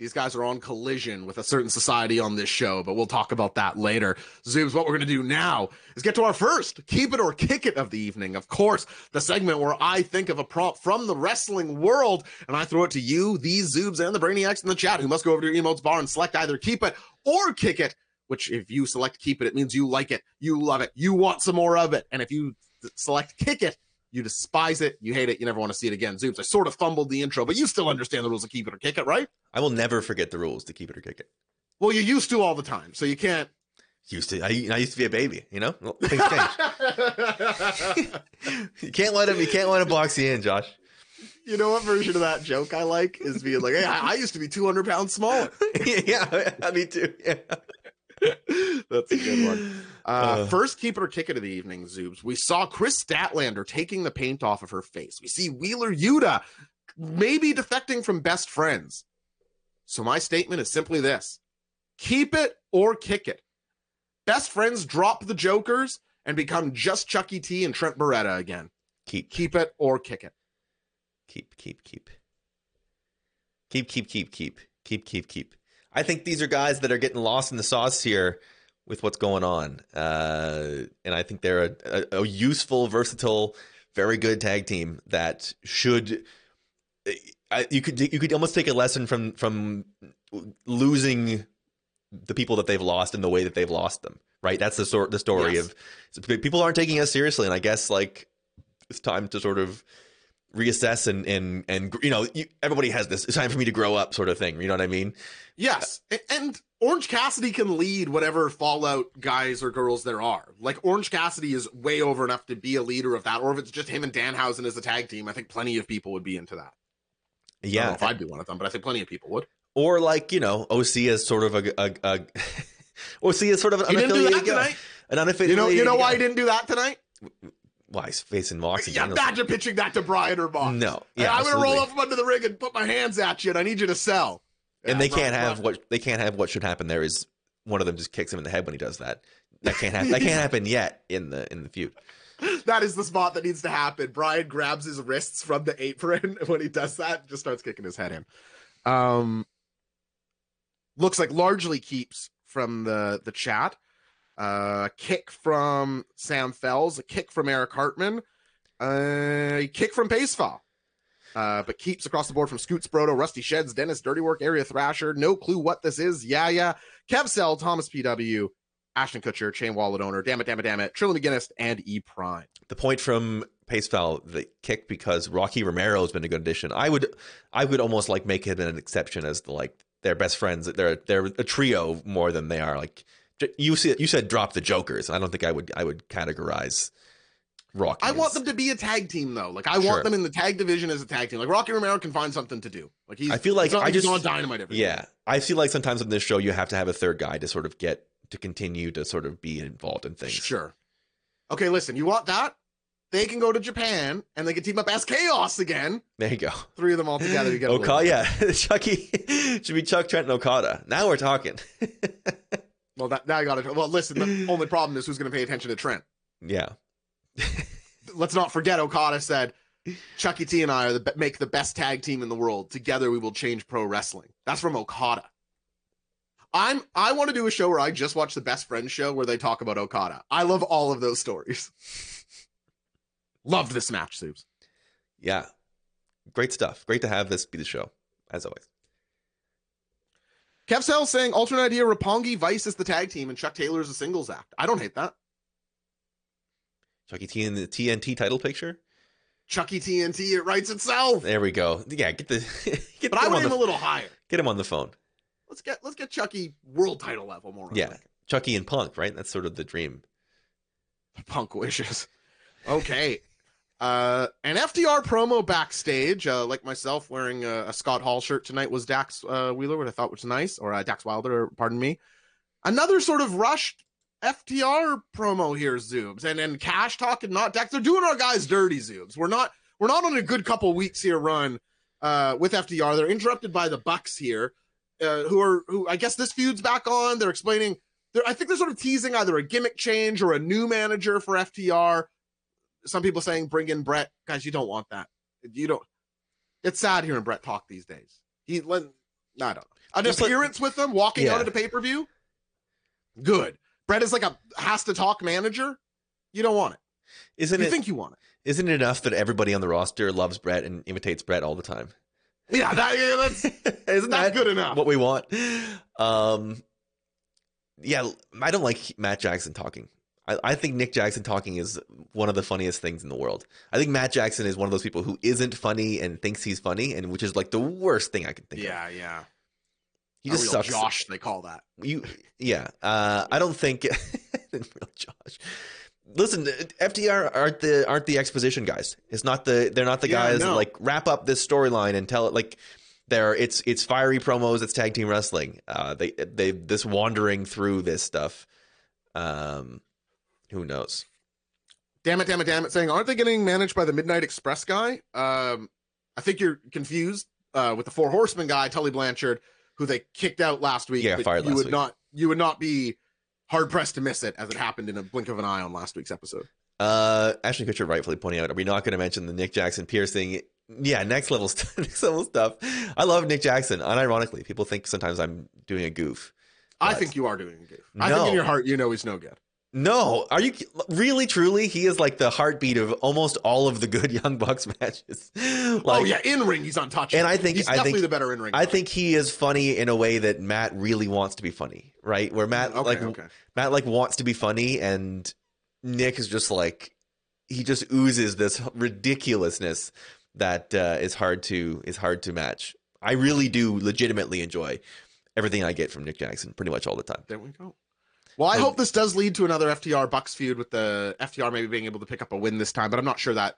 S3: These guys are on collision with a certain society on this show, but we'll talk about that later. Zoobs, what we're going to do now is get to our first keep it or kick it of the evening. Of course, the segment where I think of a prompt from the wrestling world and I throw it to you, these Zoobs, and the Brainiacs in the chat who must go over to your emotes bar and select either keep it or kick it. Which, if you select keep it, it means you like it, you love it, you want some more of it. And if you select kick it, you despise it, you hate it, you never want to see it again. Zoobs, I sort of fumbled the intro, but you still understand the rules of keep it or kick it, right?
S2: I will never forget the rules to keep it or kick it.
S3: Well, you used to all the time, so you can't.
S2: Used to, I, I used to be a baby. You know, Well, things change. you can't let him. You can't let him box you in, Josh.
S3: you know what version of that joke I like is being like, "Hey, I, I used to be 200 pounds smaller."
S2: yeah, me too. Yeah.
S3: That's a good one. Uh,
S2: uh,
S3: first keeper ticket of the evening, Zoobs. We saw Kris Statlander taking the paint off of her face. We see Wheeler Yuta maybe defecting from best friends. So my statement is simply this keep it or kick it. Best friends drop the Jokers and become just Chucky T and Trent Beretta again.
S2: Keep.
S3: Keep it or kick it.
S2: Keep, keep, keep. Keep, keep, keep, keep. Keep, keep, keep. I think these are guys that are getting lost in the sauce here with what's going on, uh, and I think they're a, a, a useful, versatile, very good tag team that should. I, you could you could almost take a lesson from from losing the people that they've lost and the way that they've lost them. Right, that's the sort the story
S3: Yes.
S2: of people aren't taking us seriously, and I guess like it's time to sort of reassess and and and you know you, everybody has this. It's time for me to grow up, sort of thing. You know what I mean?
S3: Yes, and Orange Cassidy can lead whatever Fallout guys or girls there are. Like Orange Cassidy is way over enough to be a leader of that, or if it's just him and Danhausen as a tag team, I think plenty of people would be into that. I don't know
S2: Yeah,
S3: if I'd be one of them, but I think plenty of people would.
S2: or like you know OC as sort of a, a, a OC is sort of an
S3: He didn't do
S2: unaffiliated guy.
S3: tonight.
S2: An unaffiliated.
S3: You know, you know why
S2: guy.
S3: he didn't do that tonight?
S2: Why he's facing Moxie?
S3: Yeah, imagine pitching that to Bryan or Mox.
S2: No, yeah,
S3: I'm gonna roll up from under the ring and put my hands at you, and I need you to sell.
S2: and
S3: Yeah,
S2: they
S3: Bryan-
S2: can't have what they can't have. What should happen there is one of them just kicks him in the head when he does that. That can't happen. that can't happen yet in the in the feud.
S3: that is the spot that needs to happen. Bryan grabs his wrists from the apron when he does that, just starts kicking his head in. Um, looks like largely keeps from the the chat. Uh, kick from Sam Fells, a kick from Eric Hartman, a kick from Pacefall. Uh, but keeps across the board from Scoots Brodo, Rusty Sheds, Dennis Dirty Work, Area Thrasher. No clue what this is. Yeah, yeah. Kev Cell, Thomas PW, Ashton Kutcher, Chain Wallet owner, damn it, damn it, damn it, Trillin McGinnis, and E Prime.
S2: The point from Pacefell, the kick because Rocky Romero has been a good addition. I would, I would almost like make him an exception as the like their best friends. They're they're a trio more than they are like you see. You said drop the Jokers. I don't think I would I would categorize Rocky.
S3: I want them to be a tag team though. Like I
S2: Sure.
S3: want them in the tag division as a tag team. Like Rocky Romero can find something to do. Like he's.
S2: I feel like I
S3: he's
S2: just-
S3: on dynamite every
S2: Yeah, I feel like sometimes on this show you have to have a third guy to sort of get to continue to sort of be involved in things.
S3: Sure. Okay, listen. You want that? They can go to Japan and they can team up as Chaos again.
S2: There you go.
S3: Three of them all together. You get
S2: Okada, yeah, Chucky should be Chuck Trent and Okada. Now we're talking.
S3: Well, that, now I got it. Well, listen. The only problem is who's going to pay attention to Trent.
S2: yeah,
S3: Let's not forget Okada said, "Chucky T and I are the make the best tag team in the world. Together we will change pro wrestling." That's from Okada. I'm I want to do a show where I just watch the Best Friends show where they talk about Okada. I love all of those stories. Loved this match, Subs.
S2: yeah, great stuff. Great to have this be the show as always.
S3: Kev Sell saying alternate idea Roppongi Vice is the tag team and Chuck Taylor is a singles act. I don't hate that.
S2: Chucky T in the TNT title picture.
S3: Chucky TNT, it writes itself.
S2: There we go. Yeah, get the get,
S3: But I want
S2: him
S3: would
S2: on
S3: aim
S2: the,
S3: a little higher.
S2: get him on the phone.
S3: Let's get let's get Chucky world title level more.
S2: Yeah, Chucky and Punk, right? That's sort of the dream.
S3: Punk wishes. Okay. Uh, an FTR promo backstage, uh, like myself wearing a, a Scott Hall shirt tonight was Dax uh, Wheeler, what I thought was nice, or uh, Dax Wilder, pardon me. Another sort of rushed FTR promo here, Zoobs, and and Cash talking not Dax. They're doing our guys dirty, Zoobs. We're not we're not on a good couple weeks here run uh, with FTR. They're interrupted by the Bucks here, uh, who are who I guess this feud's back on. They're explaining. They're, I think they're sort of teasing either a gimmick change or a new manager for FTR. Some people saying bring in Brett. Guys, you don't want that. You don't. It's sad hearing Brett talk these days. He let. I don't know. An
S2: Just let-
S3: appearance with them, walking
S2: Yeah.
S3: out at a pay per view. Good. Brett is like a has to talk manager. You don't want it.
S2: Isn't
S3: you
S2: it?
S3: think you want it?
S2: Isn't it enough that everybody on the roster loves Brett and imitates Brett all the time?
S3: Yeah, that, yeah, that's
S2: Isn't
S3: that's
S2: that
S3: good enough.
S2: what we want? Um, yeah, I don't like Matt Jackson talking. I, I think Nick Jackson talking is one of the funniest things in the world. I think Matt Jackson is one of those people who isn't funny and thinks he's funny, and which is like the worst thing I can think of.
S3: yeah, yeah.
S2: He just
S3: real
S2: sucks.
S3: Josh, they call that.
S2: You, yeah. Uh, I don't think real Josh. Listen, FTR aren't the aren't the exposition guys. It's not the they're not the
S3: Yeah,
S2: guys that
S3: no.
S2: like wrap up this storyline and tell it like they're it's it's fiery promos. It's tag team wrestling. Uh, they they this wandering through this stuff. Um, who knows?
S3: Damn it, damn it, damn it. Saying, aren't they getting managed by the Midnight Express guy? Um, I think you're confused uh, with the Four Horsemen guy, Tully Blanchard, who they kicked out last week.
S2: Yeah, fired
S3: you would
S2: week.
S3: not you would not be hard pressed to miss it as it happened in a blink of an eye on last week's episode.
S2: Uh, Ashton Kutcher rightfully pointing out, are we not going to mention the Nick Jackson piercing? Yeah, next level, st- next level stuff. I love Nick Jackson. Unironically, people think sometimes I'm doing a goof.
S3: I think you are doing a goof. I think in your heart you know he's no good.
S2: No, are you really truly? He is like the heartbeat of almost all of the good Young Bucks matches. like,
S3: oh yeah, in ring he's untouchable.
S2: And I think-
S3: he's
S2: I
S3: definitely
S2: think-
S3: the better in ring.
S2: I think he is funny in a way that Matt really wants to be funny, right? Where Matt
S3: okay,
S2: like
S3: okay.
S2: Matt like wants to be funny, and Nick is just like he just oozes this ridiculousness that uh, is hard to is hard to match. I really do legitimately enjoy everything I get from Nick Jackson, pretty much all the time.
S3: There we go. Well, I hope this does lead to another FTR Bucks feud with the FTR maybe being able to pick up a win this time, but I'm not sure that.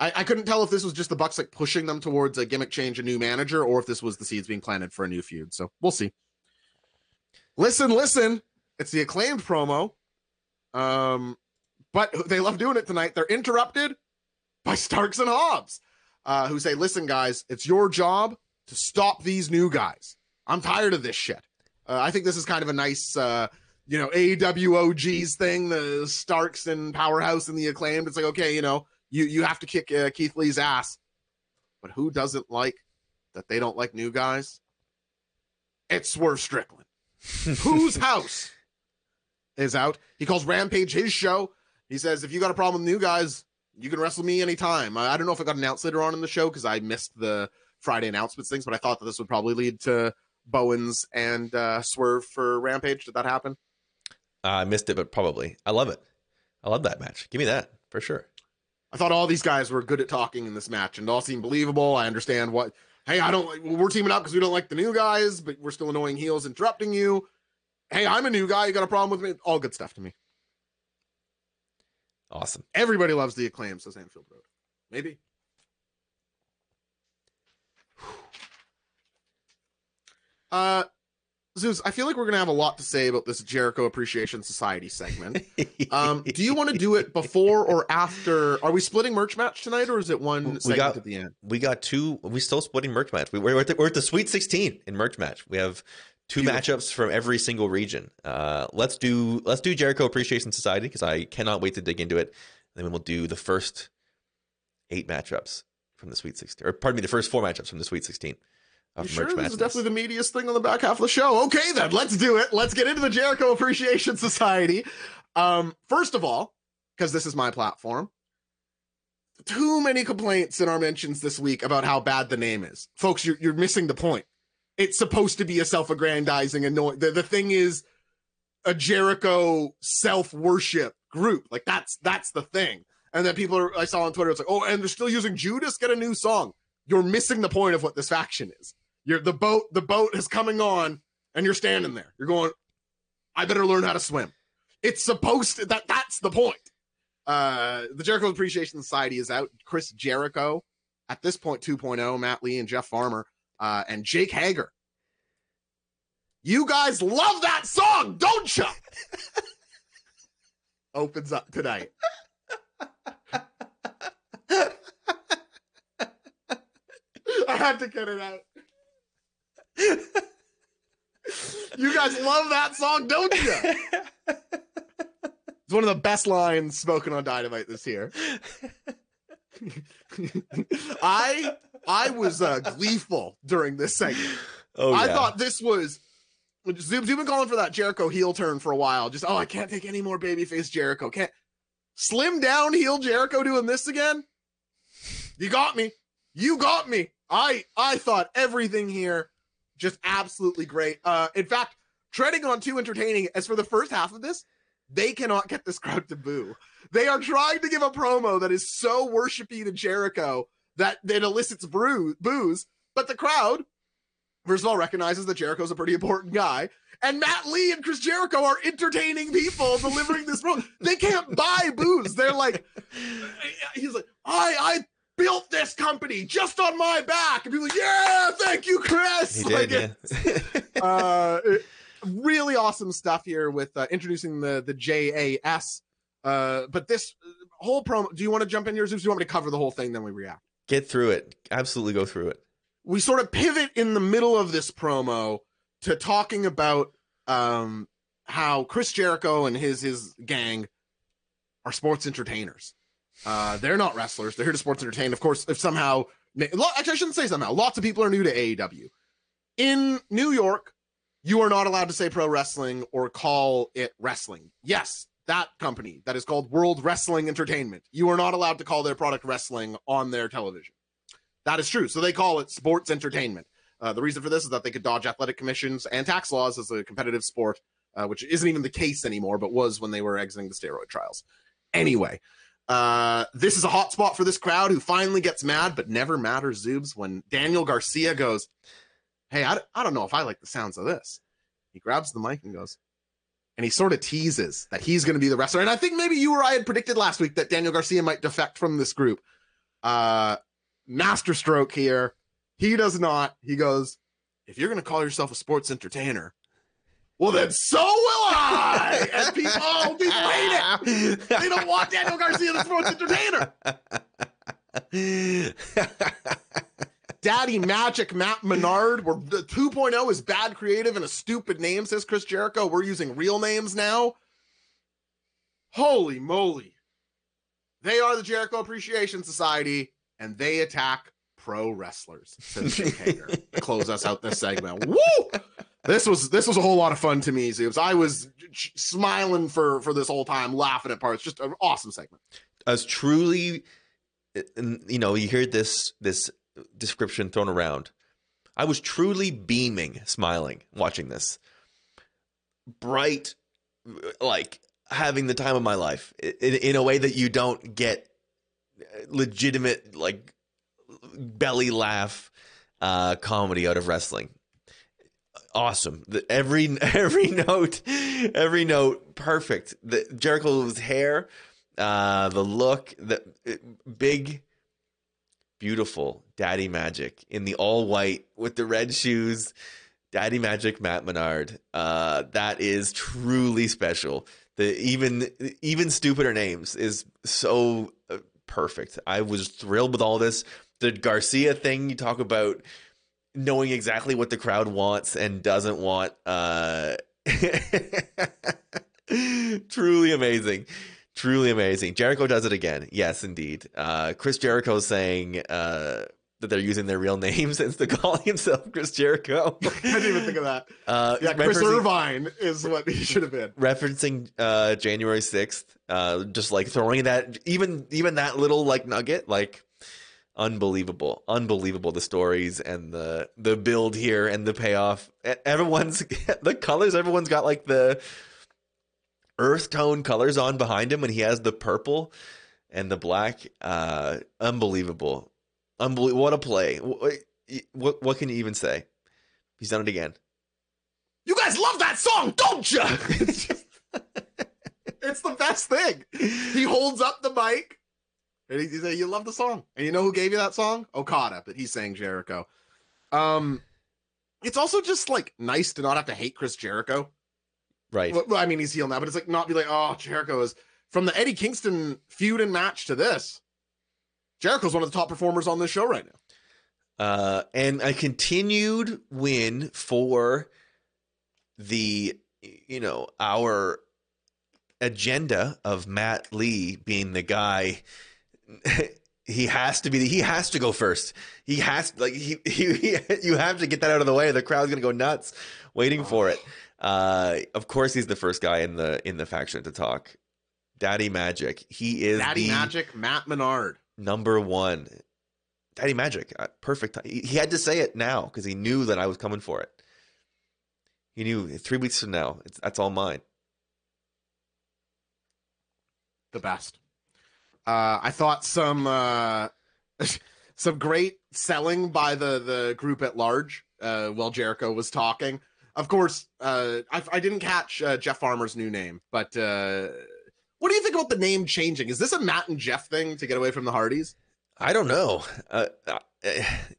S3: I, I couldn't tell if this was just the Bucks like pushing them towards a gimmick change, a new manager, or if this was the seeds being planted for a new feud. So we'll see. Listen, listen. It's the acclaimed promo. Um, but they love doing it tonight. They're interrupted by Starks and Hobbs, uh, who say, Listen, guys, it's your job to stop these new guys. I'm tired of this shit. Uh, I think this is kind of a nice, uh, you know, AWOG's thing, the Starks and Powerhouse and the acclaimed. It's like, okay, you know, you, you have to kick uh, Keith Lee's ass. But who doesn't like that they don't like new guys? It's Swerve Strickland. Whose house is out? He calls Rampage his show. He says, if you got a problem with new guys, you can wrestle me anytime. I, I don't know if it got announced later on in the show because I missed the Friday announcements things, but I thought that this would probably lead to Bowens and uh, Swerve for Rampage. Did that happen?
S2: Uh, I missed it, but probably. I love it. I love that match. Give me that for sure.
S3: I thought all these guys were good at talking in this match and all seemed believable. I understand what. Hey, I don't. We're teaming up because we don't like the new guys, but we're still annoying heels interrupting you. Hey, I'm a new guy. You got a problem with me? All good stuff to me.
S2: Awesome.
S3: Everybody loves the acclaim, says Anfield Road. Maybe. Uh, Zoobs, I feel like we're gonna have a lot to say about this Jericho Appreciation Society segment. Um, do you want to do it before or after? Are we splitting merch match tonight, or is it one
S2: We
S3: segment
S2: got-
S3: at the end?
S2: we got two. We still splitting merch match. We, we're, at the, we're at the Sweet 16 in merch match. We have two
S3: Beautiful.
S2: matchups from every single region. Uh, let's do let's do Jericho Appreciation Society because I cannot wait to dig into it. then we'll do the first eight matchups from the Sweet 16, or pardon me, the first four matchups from the Sweet 16
S3: You sure this is definitely the meatiest thing on the back half of the show. Okay, then let's do it. Let's get into the Jericho Appreciation Society. Um, first of all, because this is my platform, too many complaints in our mentions this week about how bad the name is, folks. You're you're missing the point. It's supposed to be a self-aggrandizing, annoying. The, the thing is, a Jericho self-worship group. Like that's that's the thing. And then people are, I saw on Twitter, it's like, oh, and they're still using Judas. Get a new song. You're missing the point of what this faction is. You're the boat. The boat is coming on, and you're standing there. You're going. I better learn how to swim. It's supposed to. That that's the point. Uh, the Jericho Appreciation Society is out. Chris Jericho, at this point 2.0, Matt Lee and Jeff Parker, uh, and Jake Hager. You guys love that song, don't you? Opens up tonight. I had to get it out. You guys love that song, don't you? It's one of the best lines spoken on Dynamite this year. I I was uh, gleeful during this segment.
S2: oh,
S3: I
S2: yeah.
S3: thought this was Zoom's you've been calling for that Jericho heel turn for a while. Just oh, I can't take any more babyface Jericho. Can't slim down heel Jericho doing this again. You got me. You got me. I I thought everything here just absolutely great. Uh, in fact, treading on too entertaining as for the first half of this, they cannot get this crowd to boo. They are trying to give a promo that is so worshipy to Jericho that that elicits brew, boos, but the crowd first of all recognizes that Jericho's a pretty important guy. And Matt Lee and Chris Jericho are entertaining people delivering this promo. They can't buy boos. They're like, he's like, I I built this company just on my back. And people like, yeah, thank you, Chris.
S2: He
S3: Like,
S2: did, yeah.
S3: uh, it- really awesome stuff here with uh, introducing the the JAS. Uh, but this whole promo, do you want to jump in here, Zoobs? Do you want me to cover the whole thing? Then we react.
S2: Get through it. Absolutely go through it.
S3: we sort of pivot in the middle of this promo to talking about um how Chris Jericho and his his gang are sports entertainers. Uh they're not wrestlers, they're here to sports entertain. Of course, if somehow actually I shouldn't say somehow, lots of people are new to AEW. In New York, you are not allowed to say pro wrestling or call it wrestling. Yes, that company that is called World Wrestling Entertainment. You are not allowed to call their product wrestling on their television. That is true. So they call it sports entertainment. Uh, the reason for this is that they could dodge athletic commissions and tax laws as a competitive sport, uh, which isn't even the case anymore, but was when they were exiting the steroid trials. Anyway, uh, this is a hot spot for this crowd who finally gets mad, but never matters, Zoobs, when Daniel Garcia goes, Hey, I, I don't know if I like the sounds of this. He grabs the mic and goes, and he sort of teases that he's going to be the wrestler. And I think maybe you or I had predicted last week that Daniel Garcia might defect from this group. Uh, masterstroke here. He does not. He goes, if you're going to call yourself a sports entertainer, well, then so And people, oh, people hate it. They don't want Daniel Garcia, the sports entertainer. Daddy Magic Matt Menard. We're the 2.0 is bad creative and a stupid name, says Chris Jericho. We're using real names now. Holy moly. They are the Jericho Appreciation Society, and they attack pro wrestlers, says Jake Hager. close us out this segment. Woo! This was this was a whole lot of fun to me. I was smiling for for this whole time, laughing at parts. Just an awesome segment.
S2: as truly you know you hear this this description thrown around i was truly beaming smiling watching this bright like having the time of my life in, in a way that you don't get legitimate like belly laugh uh, comedy out of wrestling. Awesome. The, every every note, every note, perfect. The Jericho's hair, uh, the look, the big, beautiful Daddy Magic in the all white with the red shoes. Daddy Magic Matt Menard. Uh, that is truly special. The even even stupider names is so uh, perfect. I was thrilled with all this. The Garcia thing you talk about knowing exactly what the crowd wants and doesn't want. Uh, truly amazing. Truly amazing. Jericho does it again. Yes, indeed. Uh, Chris Jericho saying uh, that they're using their real names instead of calling himself Chris Jericho.
S3: I didn't even think of that.
S2: Uh,
S3: yeah, Chris Irvine is what he should have been.
S2: Referencing uh, January 6th, uh, just like throwing that, even even that little like nugget, like unbelievable, unbelievable. The stories and the the build here and the payoff. Everyone's the colors. Everyone's got like the earth tone colors on behind him, and he has the purple and the black. Uh, unbelievable Unbelievable. What a play. What, what, what can you even say? He's done it again.
S3: You guys love that song, don't you? it's, just, it's the best thing. He holds up the mic and he, he says, You love the song. And you know who gave you that song? Okada, but he's saying Jericho. Um, it's also just like nice to not have to hate Chris Jericho.
S2: Right.
S3: Well, I mean, he's heel now, but it's like not be like, oh, Jericho is from the Eddie Kingston feud and match to this. Jericho's one of the top performers on this show right now.
S2: Uh, and a continued win for the, you know, our agenda of Matt Lee being the guy. He has to be. The, he has to go first. He has like he, he, he You have to get that out of the way. The crowd's gonna go nuts waiting for it. Uh, of course, he's the first guy in the in the faction to talk. Daddy Magic. He is
S3: Daddy
S2: the,
S3: Magic. Matt Menard
S2: number one. Daddy Magic, uh, perfect. He had to say it now because he knew that I was coming for it. He knew three weeks from now, It's, that's all mine.
S3: The best. Uh, I thought some uh, some great selling by the the group at large uh, while Jericho was talking. Of course, uh, I, I didn't catch uh, Jeff Parker's new name, but uh, what do you think about the name changing? Is this a Matt and Jeff thing to get away from the Hardys?
S2: I don't know.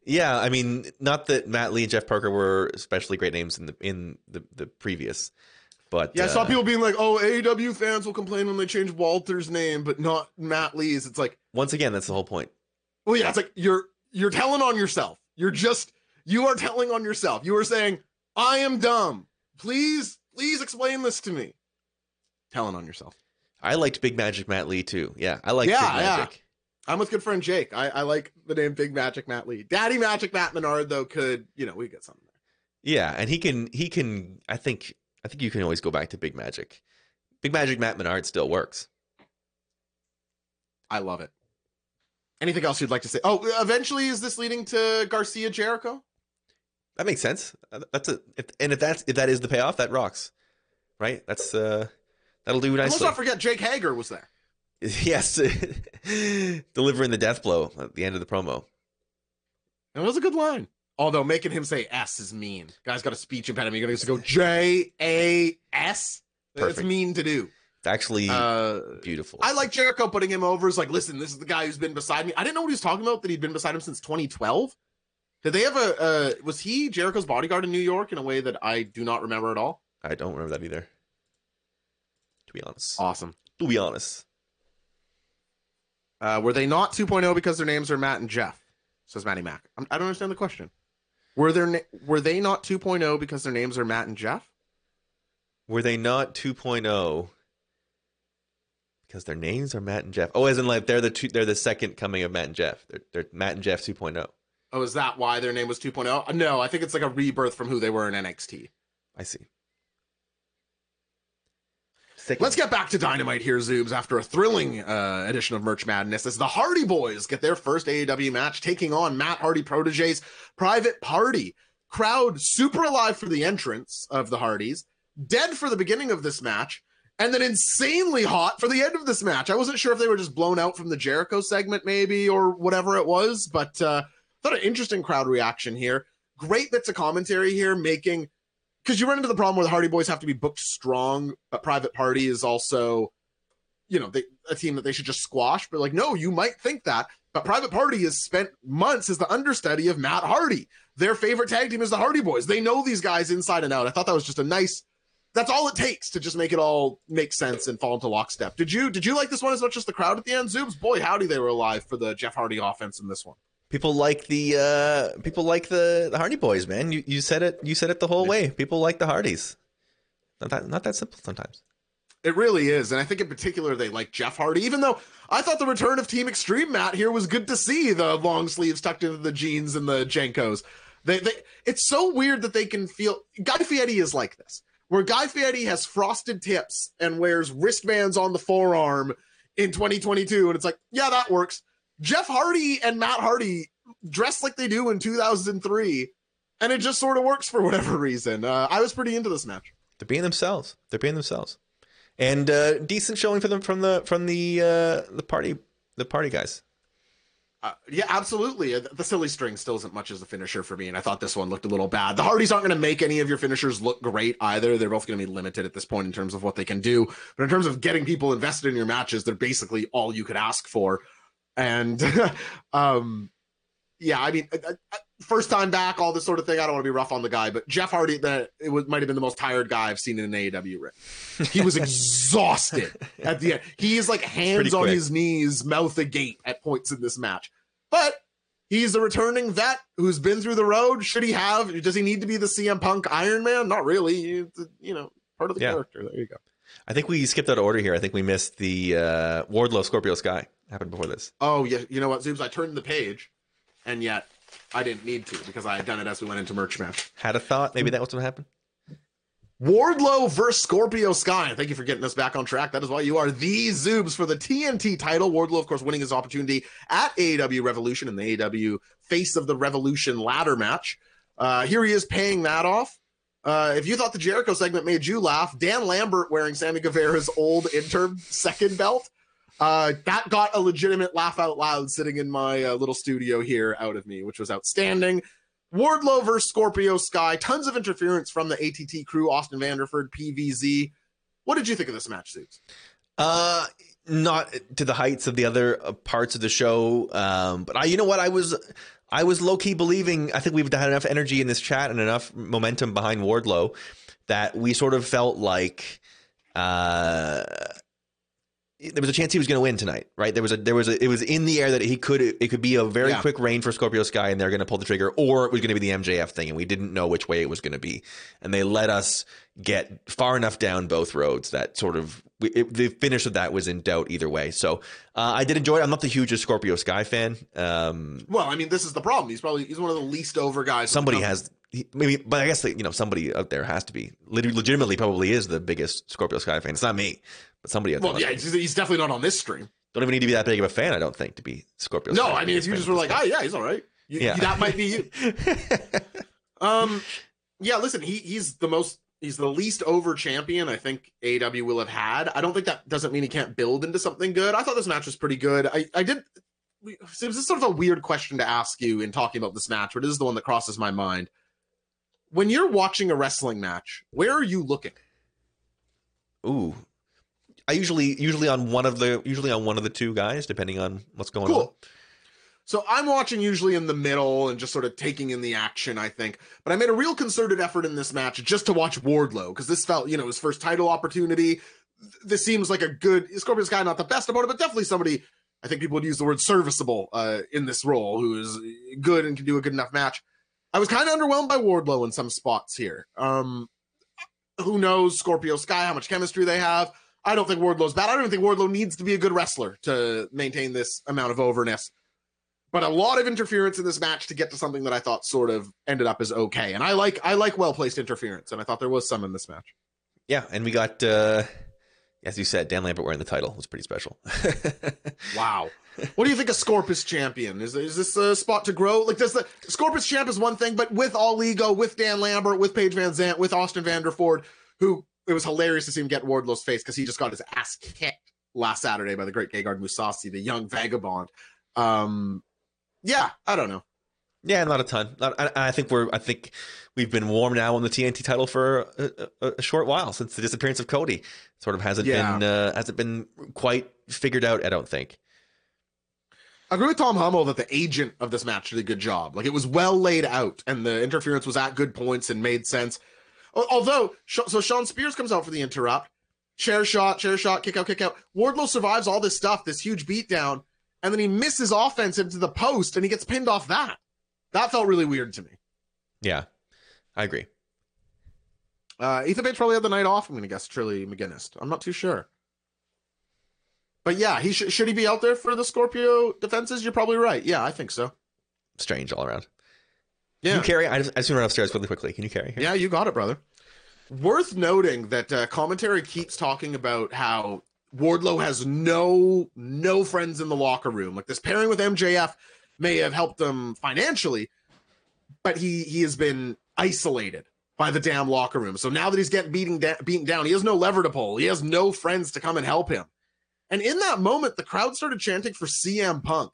S2: Yeah, I mean, not that Matt Lee and Jeff Parker were especially great names in the in the, the previous, but
S3: yeah, I saw uh, people being like, "Oh, AEW fans will complain when they change Walter's name, but not Matt Lee's." It's like
S2: once again, that's the whole point.
S3: Well, yeah, it's like you're you're telling on yourself. You're just you are telling on yourself. You are saying, "I am dumb. Please, please explain this to me." Telling on yourself.
S2: I liked Big Magic Matt Lee too. Yeah, I like yeah, Big Magic.
S3: Yeah. I'm with good friend Jake. I, I like the name Big Magic Matt Lee. Daddy Magic Matt Menard though could you know we get something there.
S2: Yeah, and he can he can I think I think you can always go back to Big Magic. Big Magic Matt Menard still works.
S3: I love it. Anything else you'd like to say? Oh, eventually is this leading to Garcia Jericho?
S2: That makes sense. Uh, that's a if, and if that's if that is the payoff, that rocks. Right? That's uh That'll do nicely.
S3: Let's not forget Jake Hager was there.
S2: Yes, delivering the death blow at the end of the promo.
S3: That was a good line. Although making him say S is mean. Guy's got a speech impediment. You're going to go J A S. That's mean to do.
S2: It's actually uh, beautiful.
S3: I like Jericho putting him over as like, listen, this is the guy who's been beside me. I didn't know what he was talking about. That he'd been beside him since 2012. Did they have a? Uh, was he Jericho's bodyguard in New York in a way that I do not remember at all?
S2: I don't remember that either to be honest.
S3: Awesome.
S2: To be honest.
S3: Uh, were they not 2.0 because their names are Matt and Jeff? Says Matty Mac. I'm, I do not understand the question. Were there were they not 2.0 because their names are Matt and Jeff?
S2: Were they not 2.0 because their names are Matt and Jeff? Oh, as in like they're the two, they're the second coming of Matt and Jeff. They're, they're Matt and Jeff 2.0.
S3: Oh, is that why their name was 2.0? Uh, no, I think it's like a rebirth from who they were in NXT.
S2: I see.
S3: Let's get back to Dynamite here, Zoobs. After a thrilling uh, edition of Merch Madness, as the Hardy Boys get their first AEW match, taking on Matt Hardy proteges Private Party. Crowd super alive for the entrance of the Hardys, dead for the beginning of this match. and then insanely hot for the end of this match. I wasn't sure if they were just blown out from the Jericho segment, maybe, or whatever it was, but uh, thought an interesting crowd reaction here. Great bits of commentary here, making because you run into the problem where the Hardy Boys have to be booked strong, but Private Party is also, you know, they, a team that they should just squash. But like, no, you might think that, but Private Party has spent months as the understudy of Matt Hardy. Their favorite tag team is the Hardy Boys. They know these guys inside and out. I thought that was just a nice that's all it takes to just make it all make sense and fall into lockstep. Did you did you like this one as much as the crowd at the end? Zoobs, boy, howdy, they were alive for the Jeff Hardy offense in this one.
S2: People like the uh people like the, the Hardy Boys, man. You you said it you said it the whole way. People like the Hardys. Not that not that simple sometimes.
S3: It really is, and I think in particular they like Jeff Hardy. Even though I thought the return of Team Extreme Matt here was good to see the long sleeves tucked into the jeans and the JNCOs. They, they, it's so weird that they can feel. Guy Fieri is like this where Guy Fieri has frosted tips and wears wristbands on the forearm in 2022. And it's like, yeah, that works. Jeff Hardy and Matt Hardy dressed like they do in 2003. And it just sort of works for whatever reason. Uh, I was pretty into this match.
S2: They're being themselves. They're being themselves. And uh, decent showing for them from the from the uh, the party the party guys.
S3: Uh, yeah, absolutely. Uh, the silly string still isn't much as a finisher for me, and I thought this one looked a little bad. The Hardys aren't going to make any of your finishers look great either. They're both going to be limited at this point in terms of what they can do. But in terms of getting people invested in your matches, they're basically all you could ask for. And, um, yeah, I mean, uh, first time back, all this sort of thing. I don't want to be rough on the guy, but Jeff Hardy, that it was might have been the most tired guy I've seen in an AEW ring. He was exhausted at the end. He's like hands on his knees, mouth agape at points in this match. But he's a returning vet who's been through the road. Should he have? Does he need to be the CM Punk Iron Man? Not really. You know, part of the yeah. character. There you go.
S2: I think we skipped out of order here. I think we missed the uh, Wardlow Scorpio Sky happened before this.
S3: Oh yeah, you know what, Zoobs? I turned the page, and yet I didn't need to because I had done it as we went into merch match.
S2: Had a thought, maybe that was what happened.
S3: Wardlow versus Scorpio Sky. Thank you for getting us back on track. That is why you are the Zoobs for the TNT title. Wardlow, of course, winning his opportunity at AEW Revolution in the AEW Face of the Revolution ladder match. Uh, here he is paying that off. Uh, if you thought the Jericho segment made you laugh, Dan Lambert wearing Sammy Guevara's old interim second belt uh, that got a legitimate laugh out loud sitting in my uh, little studio here out of me, which was outstanding. Wardlow versus Scorpio Sky, tons of interference from the ATT crew, Austin Vanderford, PVZ. What did you think of this match, Suits?
S2: Uh, not to the heights of the other uh, parts of the show, um, but I, you know what, I was, I was low key believing. I think we've had enough energy in this chat and enough momentum behind Wardlow that we sort of felt like, uh, there was a chance he was going to win tonight, right? There was a there was a it was in the air that he could it could be a very yeah. quick reign for Scorpio Sky, and they're going to pull the trigger, or it was going to be the MJF thing, and we didn't know which way it was going to be, and they let us get far enough down both roads that sort of it, the finish of that was in doubt either way. So uh, I did enjoy it. I'm not the hugest Scorpio Sky fan. Um,
S3: well, I mean, this is the problem. He's probably he's one of the least over guys.
S2: Somebody has maybe, but I guess you know somebody out there has to be legitimately probably is the biggest Scorpio Sky fan. It's not me. But somebody.
S3: Well, yeah, he's, he's, definitely not on this stream.
S2: Don't even need to be that big of a fan, I don't think, to be Scorpio.
S3: No, I mean, if you just were like, oh yeah, he's all right. You, yeah, that might be you. um, yeah. Listen, he he's the most. He's the least over champion I think AW will have had. I don't think that doesn't mean he can't build into something good. I thought this match was pretty good. I, I did. It was sort of a weird question to ask you in talking about this match, but this is the one that crosses my mind. When you're watching a wrestling match, where are you looking?
S2: Ooh, I usually usually on one of the usually on one of the two guys, depending on what's going cool. on.
S3: So I'm watching usually in the middle and just sort of taking in the action, I think. But I made a real concerted effort in this match just to watch Wardlow because this felt, you know, his first title opportunity. This seems like a good Scorpio Sky, not the best about it, but definitely somebody I think people would use the word serviceable uh, in this role, who is good and can do a good enough match. I was kind of underwhelmed by Wardlow in some spots here. Um, who knows Scorpio Sky, how much chemistry they have. I don't think Wardlow's bad. I don't even think Wardlow needs to be a good wrestler to maintain this amount of overness. But a lot of interference in this match to get to something that I thought sort of ended up as okay. And I like I like well placed interference, and I thought there was some in this match.
S2: Yeah, and we got uh as you said, Dan Lambert wearing the title was pretty special.
S3: wow. What do you think of Scorpus champion? Is is this a spot to grow? Like, does the Scorpus champ is one thing, but with all ego, with Dan Lambert, with Paige Van Zant, with Austin Vanderford, who it was hilarious to see him get Wardlow's face because he just got his ass kicked last Saturday by the great Gegard Mousasi, the young vagabond. Um, yeah, I don't know.
S2: Yeah, not a ton. Not, I, I, think we're. I think we've been warm now on the TNT title for a, a, a short while since the disappearance of Cody. Sort of hasn't yeah. been uh, hasn't been quite figured out. I don't think.
S3: I agree with Tom Hummel that the agent of this match did a good job. Like it was well laid out, and the interference was at good points and made sense. Although, so Shawn Spears comes out for the interrupt, chair shot, chair shot, kick out, kick out. Wardlow survives all this stuff, this huge beatdown, and then he misses offense into the post, and he gets pinned off that. That felt really weird to me.
S2: Yeah, I agree.
S3: Uh, Ethan Page probably had the night off. I'm going to guess Trilly McGinnis. I'm not too sure. But yeah, he sh- should he be out there for the Scorpio defenses? You're probably right. Yeah, I think so.
S2: Strange all around. Yeah. Can you carry? I just, I just to run upstairs really quickly. Can you carry?
S3: Here? Yeah, you got it, brother. Worth noting that uh, commentary keeps talking about how Wardlow has no no friends in the locker room. Like this pairing with MJF may have helped him financially, but he he has been isolated by the damn locker room. So now that he's getting beaten da- beaten down, he has no lever to pull. He has no friends to come and help him. And in that moment, the crowd started chanting for CM Punk.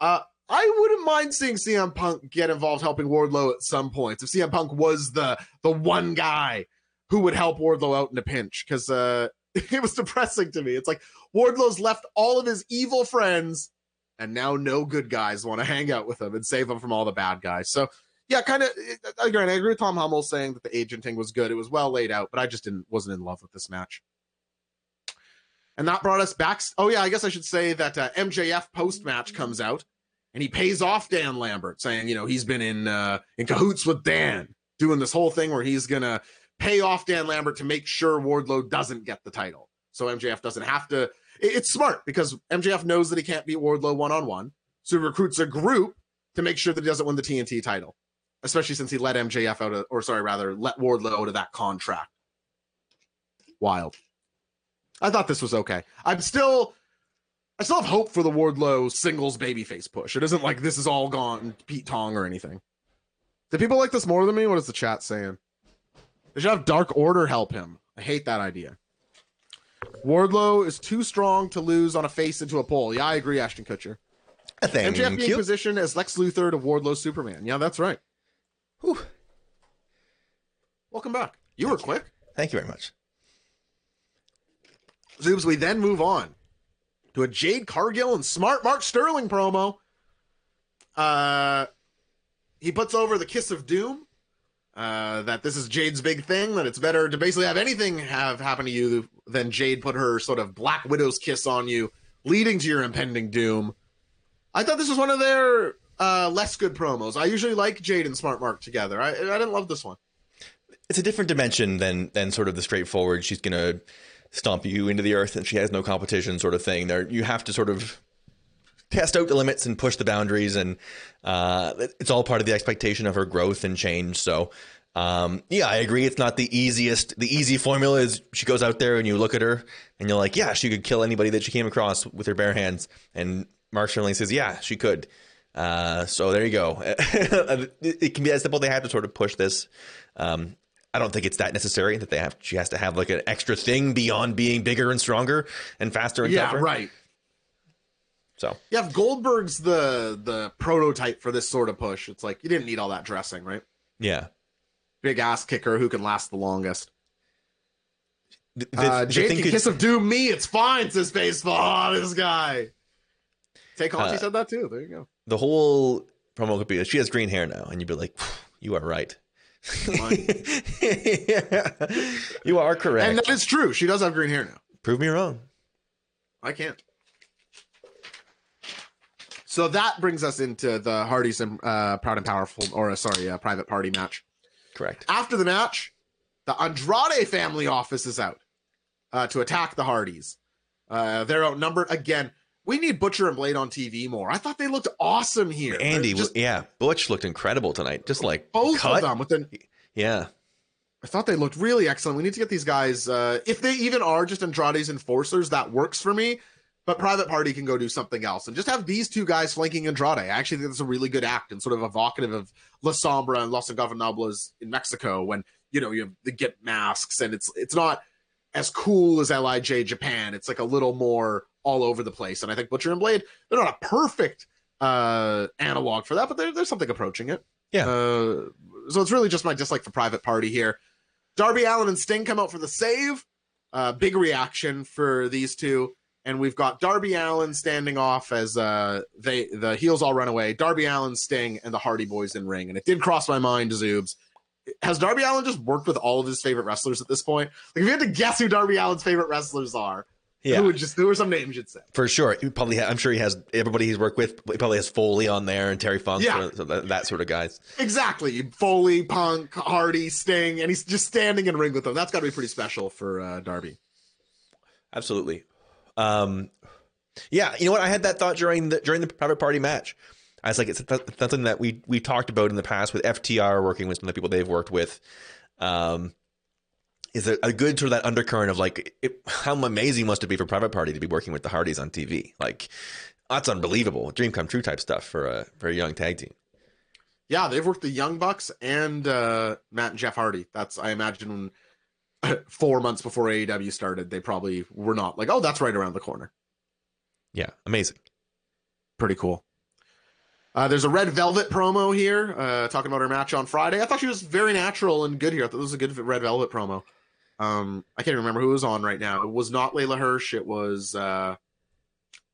S3: Uh, I wouldn't mind seeing CM Punk get involved helping Wardlow at some points. If CM Punk was the the one guy who would help Wardlow out in a pinch, because uh, it was depressing to me. It's like Wardlow's left all of his evil friends, and now no good guys want to hang out with him and save him from all the bad guys. So yeah, kind of. Again, I agree with Tom Hummel saying that the agent thing was good. It was well laid out, but I just didn't wasn't in love with this match. And that brought us back. Oh yeah, I guess I should say that uh, MJF post match comes out and he pays off Dan Lambert, saying, you know, he's been in uh, in cahoots with Dan, doing this whole thing where he's gonna pay off Dan Lambert to make sure Wardlow doesn't get the title, so MJF doesn't have to. It's smart because MJF knows that he can't beat Wardlow one on one, so he recruits a group to make sure that he doesn't win the TNT title, especially since he let MJF out of, or sorry, rather, let Wardlow out of that contract. Wild. I thought this was okay. I'm still I still have hope for the Wardlow singles babyface push. It isn't like this is all gone Pete Tong or anything. Do people like this more than me? What is the chat saying? They should have Dark Order help him. I hate that idea. Wardlow is too strong to lose on a face into a pole. Yeah, I agree, Ashton Kutcher.
S2: Thank
S3: MJF being
S2: you.
S3: positioned as Lex Luthor to Wardlow Superman. Yeah, that's right.
S2: Whew.
S3: Welcome back. You were quick.
S2: Thank you very much.
S3: Zoobs, we then move on to a Jade Cargill and Smart Mark Sterling promo. Uh, he puts over the kiss of doom. Uh, that this is Jade's big thing. That it's better to basically have anything have happen to you than Jade put her sort of Black Widow's kiss on you, leading to your impending doom. I thought this was one of their uh, less good promos. I usually like Jade and Smart Mark together. I, I didn't love this one.
S2: It's a different dimension than than sort of the straightforward. She's gonna stomp you into the earth and she has no competition sort of thing. There, you have to sort of test out the limits and push the boundaries, and uh, it's all part of the expectation of her growth and change. So. Um, yeah, I agree. It's not the easiest. The easy formula is she goes out there and you look at her and you're like, yeah, she could kill anybody that she came across with her bare hands. And Mark Sterling says, yeah, she could. Uh, so there you go. it can be as simple. They have to sort of push this. Um, I don't think it's that necessary that they have. She has to have like an extra thing beyond being bigger and stronger and faster and
S3: yeah,
S2: tougher.
S3: right.
S2: So
S3: yeah, if Goldberg's the the prototype for this sort of push, it's like you didn't need all that dressing, right?
S2: Yeah,
S3: big ass kicker who can last the longest.
S2: The,
S3: the, uh, Jade can kiss of doom me. It's fine, says baseball. Oh, this guy. Take Conti uh, said that too. There you go.
S2: The whole promo could be she has green hair now, and you'd be like, you are right. yeah. You are correct.
S3: And that is true. She does have green hair now.
S2: Prove me wrong.
S3: I can't. So that brings us into the Hardys and uh, Proud and Powerful, or uh, sorry, uh, Private Party match.
S2: Correct.
S3: After the match, the Andrade family office is out uh, to attack the Hardys. Uh, they're outnumbered again. We need Butcher and Blade on TV more. I thought they looked awesome here.
S2: Andy, just, yeah, Butch looked incredible tonight. Just like
S3: both
S2: cut.
S3: of them with the
S2: yeah.
S3: I thought they looked really excellent. We need to get these guys. Uh, if they even are just Andrade's enforcers, that works for me. But Private Party can go do something else and just have these two guys flanking Andrade. I actually think that's a really good act and sort of evocative of La Sombra and Los Ingobernables in Mexico when you know you have the get masks and it's it's not as cool as Lij Japan. It's like a little more all over the place. And I think Butcher and Blade they're not a perfect uh analog for that, but there's something approaching it.
S2: Yeah.
S3: Uh, so it's really just my dislike for Private Party here. Darby Allin and Sting come out for the save. Uh, big reaction for these two, and we've got Darby Allin standing off as uh, they the heels all run away. Darby Allin, Sting, and the Hardy Boys in ring, and it did cross my mind, Zoobs. Has Darby Allin just worked with all of his favorite wrestlers at this point? Like, if you had to guess who Darby Allin's favorite wrestlers are,
S2: Yeah.
S3: who would just who are some names you'd say?
S2: For sure, he probably. Ha- I'm sure he has everybody he's worked with. He probably has Foley on there and Terry Funk,
S3: Yeah.
S2: so that, that sort of guys.
S3: Exactly. Foley, Punk, Hardy, Sting, and he's just standing in ring with them. That's got to be pretty special for uh, Darby.
S2: Absolutely. Um, yeah, you know what? I had that thought during the during the private party match. I was like, it's th- something that we we talked about in the past with FTR working with some of the people they've worked with. Um, is a, a good sort of that undercurrent of like it, how amazing must it be for private party to be working with the Hardys on TV? Like that's unbelievable, dream come true type stuff for a for a young tag team.
S3: Yeah, they've worked the Young Bucks and uh, Matt and Jeff Hardy. That's I imagine four months before AEW started, they probably were not like, oh, that's right around the corner.
S2: Yeah, amazing.
S3: Pretty cool. Uh, there's a Red Velvet promo here uh, talking about her match on Friday. I thought she was very natural and good here. I thought this was a good Red Velvet promo. Um, I can't remember who was on right now. It was not Leyla Hirsch. It was uh,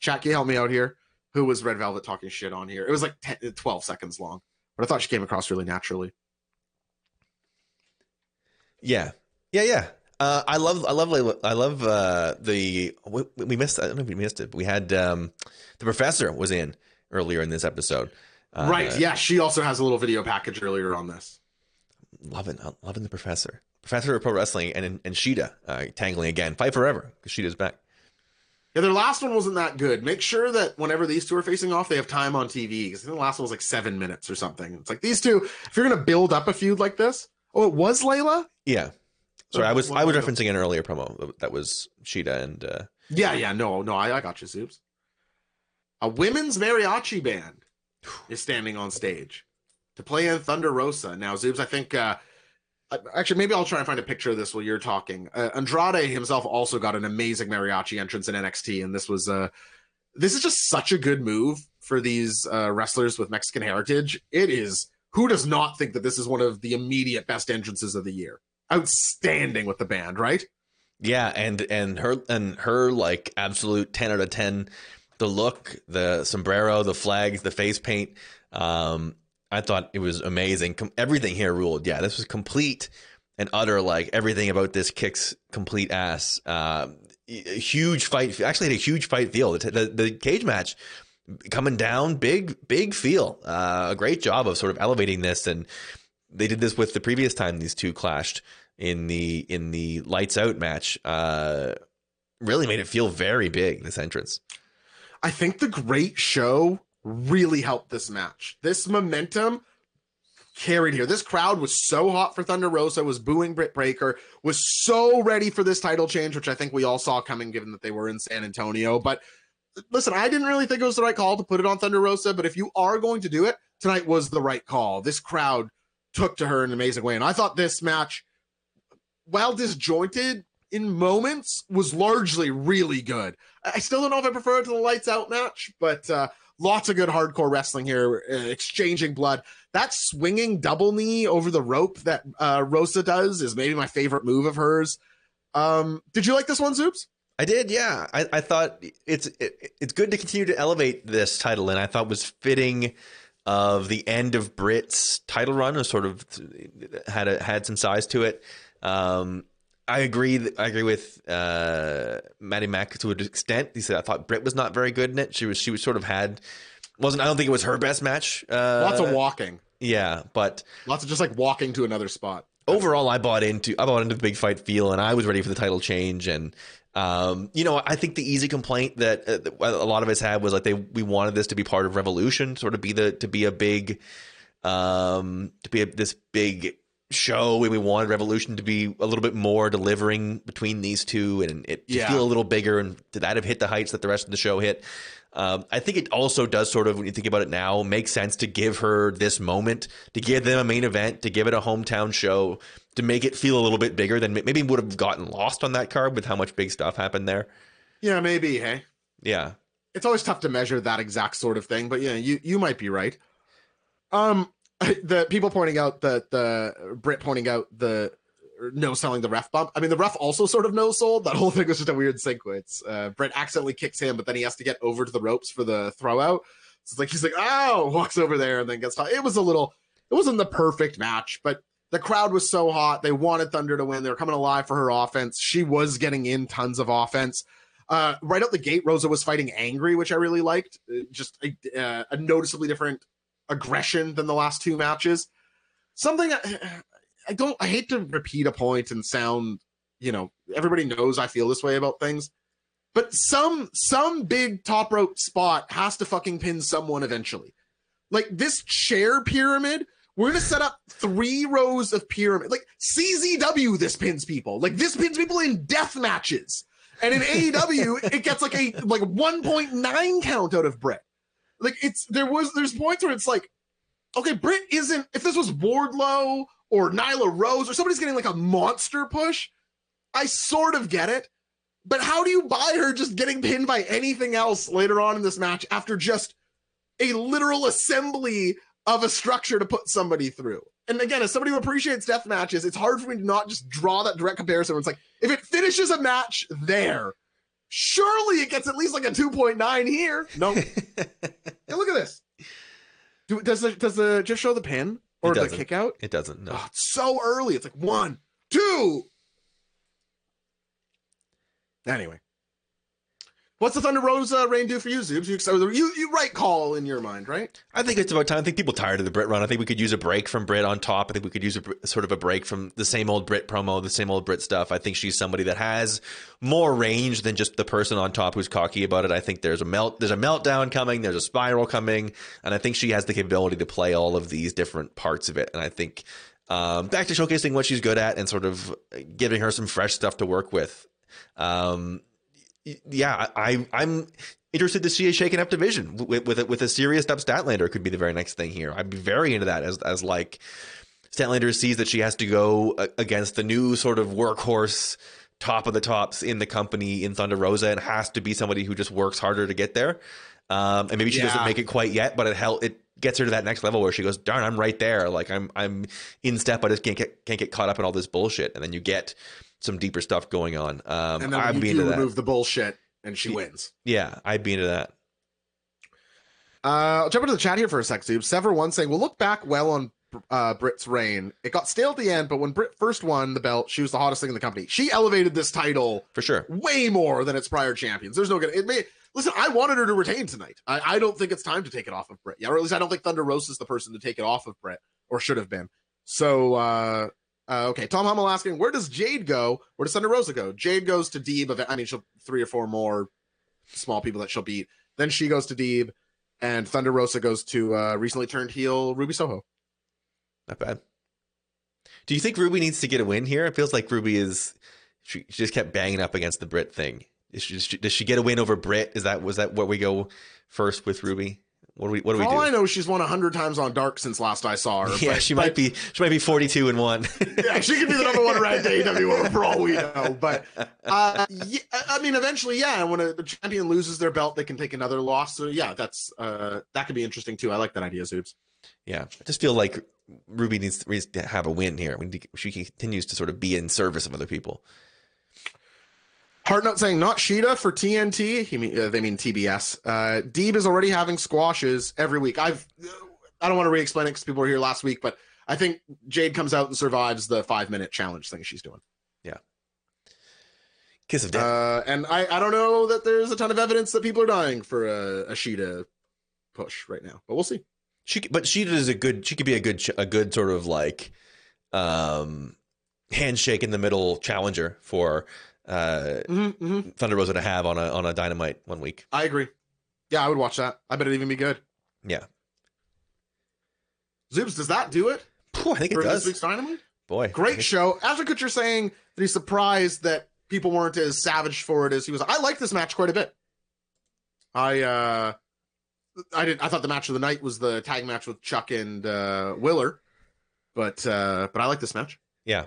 S3: Chat, can you help me out here? Who was Red Velvet talking shit on here? It was like 10, 12 seconds long, but I thought she came across really naturally.
S2: Yeah, yeah, yeah. Uh, I love, I love, Leyla- I love uh, the. We, we missed. I don't know if we missed it. But we had um, the professor was in earlier in this episode. Uh,
S3: right. Yeah. She also has a little video package earlier on this.
S2: loving, loving the professor. Professor of pro wrestling and and Shida uh, tangling again. Fight forever because Shida's back.
S3: Yeah, their last one wasn't that good. Make sure that whenever these two are facing off, they have time on TV. Because the last one was like seven minutes or something. It's like these two, if you're going to build up a feud like this. Oh, it was Leyla?
S2: Yeah. Sorry, I was I was referencing an earlier promo that was Shida and uh,
S3: Yeah, yeah. No, no, I, I got you, Soups. A women's mariachi band is standing on stage to play in Thunder Rosa. Now, Zoobs, I think, uh, actually, maybe I'll try and find a picture of this while you're talking. Uh, Andrade himself also got an amazing mariachi entrance in NXT, and this was, uh, this is just such a good move for these uh, wrestlers with Mexican heritage. It is, who does not think that this is one of the immediate best entrances of the year? Outstanding with the band, right?
S2: Yeah, and and her and her like absolute ten out of ten. The look, the sombrero, the flags, the face paint. Um, I thought it was amazing. Com- everything here ruled. Yeah, this was complete and utter. Like everything about this kicks complete ass. A huge fight. Actually, had a huge fight feel. The, the, the cage match coming down, big big feel. Uh, a great job of sort of elevating this, and they did this with the previous time these two clashed in the in the lights out match uh really made it feel very big this entrance
S3: I think the great show really helped this match. This momentum carried here. This crowd was so hot for Thunder Rosa, was booing Britt Baker, was so ready for this title change, which I think we all saw coming given that they were in San Antonio. But listen, I didn't really think it was the right call to put it on Thunder Rosa, but if you are going to do it, tonight was the right call. This crowd took to her in an amazing way. And I thought this match, while disjointed in moments, was largely really good. I still don't know if I prefer it to the lights out match, but uh, lots of good hardcore wrestling here, uh, exchanging blood. That swinging double knee over the rope that uh, Rosa does is maybe my favorite move of hers. Um, did you like this one, Zoops?
S2: i did yeah i, I thought it's it, it's good to continue to elevate this title and i thought was fitting of the end of Britt's title run was sort of had a, had some size to it um I agree. I agree with uh, Maddie Mack to an extent. He said I thought Britt was not very good in it. She was. She was sort of had. wasn't. I don't think it was her best match. Uh,
S3: Lots of walking,
S2: Yeah, but
S3: lots of just like walking to another spot.
S2: overall, I bought into. I bought into the big fight feel, and I was ready for the title change. And um, you know, I think the easy complaint that uh, a lot of us had was like they we wanted this to be part of Revolution, sort of be the to be a big, um, to be a, this big show and we wanted revolution to be a little bit more delivering between these two and it to
S3: Yeah.
S2: feel a little bigger and to that have hit the heights that the rest of the show hit Um, I think it also does sort of, when you think about it now, make sense to give her this moment, to give them a main event, to give it a hometown show, to make it feel a little bit bigger than maybe would have gotten lost on that card with how much big stuff happened there.
S3: Yeah, maybe. Hey,
S2: Yeah.
S3: it's always tough to measure that exact sort of thing, but yeah, you you might be right. Um, the people pointing out that the Britt pointing out the no selling the ref bump. I mean, the ref also sort of no sold. That whole thing was just a weird sequence. Uh, Britt accidentally kicks him, but then he has to get over to the ropes for the throw out. So it's like he's like, oh, walks over there and then gets. It was a little. It wasn't the perfect match, but the crowd was so hot. They wanted Thunder to win. They were coming alive for her offense. She was getting in tons of offense. Uh, right out the gate, Rosa was fighting angry, which I really liked. Uh, Just a, uh, a noticeably different aggression than the last two matches. Something I, I don't. I hate to repeat a point and sound. You know, everybody knows I feel this way about things, but some some big top rope spot has to fucking pin someone eventually. Like this chair pyramid we're gonna set up three rows of pyramid, like CZW. This pins people, like this pins people in death matches, and in AEW it gets like a like 1.9 count out of Britt. Like it's there was there's points where it's like, okay, Britt isn't. If this was Wardlow or Nyla Rose or somebody's getting like a monster push, I sort of get it. But how do you buy her just getting pinned by anything else later on in this match after just a literal assembly of a structure to put somebody through. And again, as somebody who appreciates death matches, it's hard for me to not just draw that direct comparison. Where it's like, if it finishes a match there, surely it gets at least like a 2.9 here. No. hey, look at this. Do, does the does the just show the pin or the kick out?
S2: It doesn't. No.
S3: Oh, it's so early. It's like one, two. Anyway. What's the Thunder Rosa reign do for you, Zoobs? You, you, you right call in your mind, right?
S2: I think it's about time. I think people tired of the Britt run. I think we could use a break from Britt on top. I think we could use a sort of a break from the same old Britt promo, the same old Britt stuff. I think she's somebody that has more range than just the person on top who's cocky about it. I think there's a melt, there's a meltdown coming, there's a spiral coming, and I think she has the capability to play all of these different parts of it. And I think um, back to showcasing what she's good at and sort of giving her some fresh stuff to work with. Um, yeah, I, I'm interested to see a shaken up division with with a, with a serious up Statlander could be the very next thing here. I'd be very into that as as like Statlander sees that she has to go against the new sort of workhorse top of the tops in the company in Thunder Rosa and has to be somebody who just works harder to get there. Um, and maybe she doesn't make it quite yet, but it hel- it gets her to that next level where she goes, "Darn, I'm right there. Like I'm I'm in step. I just can't get can't get caught up in all this bullshit." And then you get some deeper stuff going on. Um,
S3: And then
S2: I'd
S3: you
S2: be into that.
S3: remove the bullshit, and she wins.
S2: Yeah, I'd be into that.
S3: Uh, I'll jump into the chat here for a sec, Zoobs. Sever one saying, "We'll look back well on uh, Britt's reign. It got stale at the end, but when Britt first won the belt, she was the hottest thing in the company. She elevated this title
S2: For sure.
S3: way more than its prior champions. There's no good. It may listen. I wanted her to retain tonight. I, I don't think it's time to take it off of Britt. Yeah, or at least I don't think Thunder Rosa is the person to take it off of Britt, or should have been. So, uh, uh, okay. Tom Hummel asking, where does Jade go? Where does Thunder Rosa go? Jade goes to Deeb. I mean, she'll three or four more small people that she'll beat. Then she goes to Deeb, and Thunder Rosa goes to uh, recently turned heel Ruby Soho.
S2: Not bad. Do you think Ruby needs to get a win here? It feels like Ruby is. She, she just kept banging up against the Britt thing. She, does she get a win over Britt? Is that was that where we go first with Ruby? What do we what do
S3: For
S2: we
S3: all
S2: do?
S3: I know, she's won hundred times on Dark since last I saw her.
S2: yeah,
S3: but-
S2: she
S3: but-
S2: might be she might be forty two and one.
S3: yeah, she could be the number one ranked AEW for all we know. But uh, yeah, I mean, eventually, yeah. When a, the champion loses their belt, they can take another loss. So yeah, that's uh, that could be interesting too. I like that idea, Zoobs.
S2: yeah, I just feel like Ruby needs to, needs to have a win here. We need to- She continues to sort of be in service of other people.
S3: Heartnut saying not Shida for TNT. He mean, uh, they mean TBS. Uh, Deeb is already having squashes every week. I've I don't want to re-explain it because people were here last week, but I think Jade comes out and survives the five minute challenge thing she's doing. Yeah.
S2: Kiss of death.
S3: Uh, and I, I don't know that there's a ton of evidence that people are dying for a, a Shida push right now, but we'll see.
S2: She, but she is a good. She could be a good, a good sort of like, um, handshake in the middle challenger for uh
S3: Mm-hmm, mm-hmm.
S2: Thunder Rosa to have on a on a dynamite one week.
S3: I agree. Yeah, I would watch that. I bet it'd even be good.
S2: Yeah,
S3: Zoobs, does that do it
S2: I think it
S3: for this
S2: does.
S3: week's Dynamite?
S2: Boy,
S3: Great
S2: think-
S3: show. Ashton Kutcher saying that he's surprised that people weren't as savage for it as he was. I like this match quite a bit. I uh I didn't I thought the match of the night was the tag match with Chuck and uh Wheeler. But uh but I like this match.
S2: Yeah.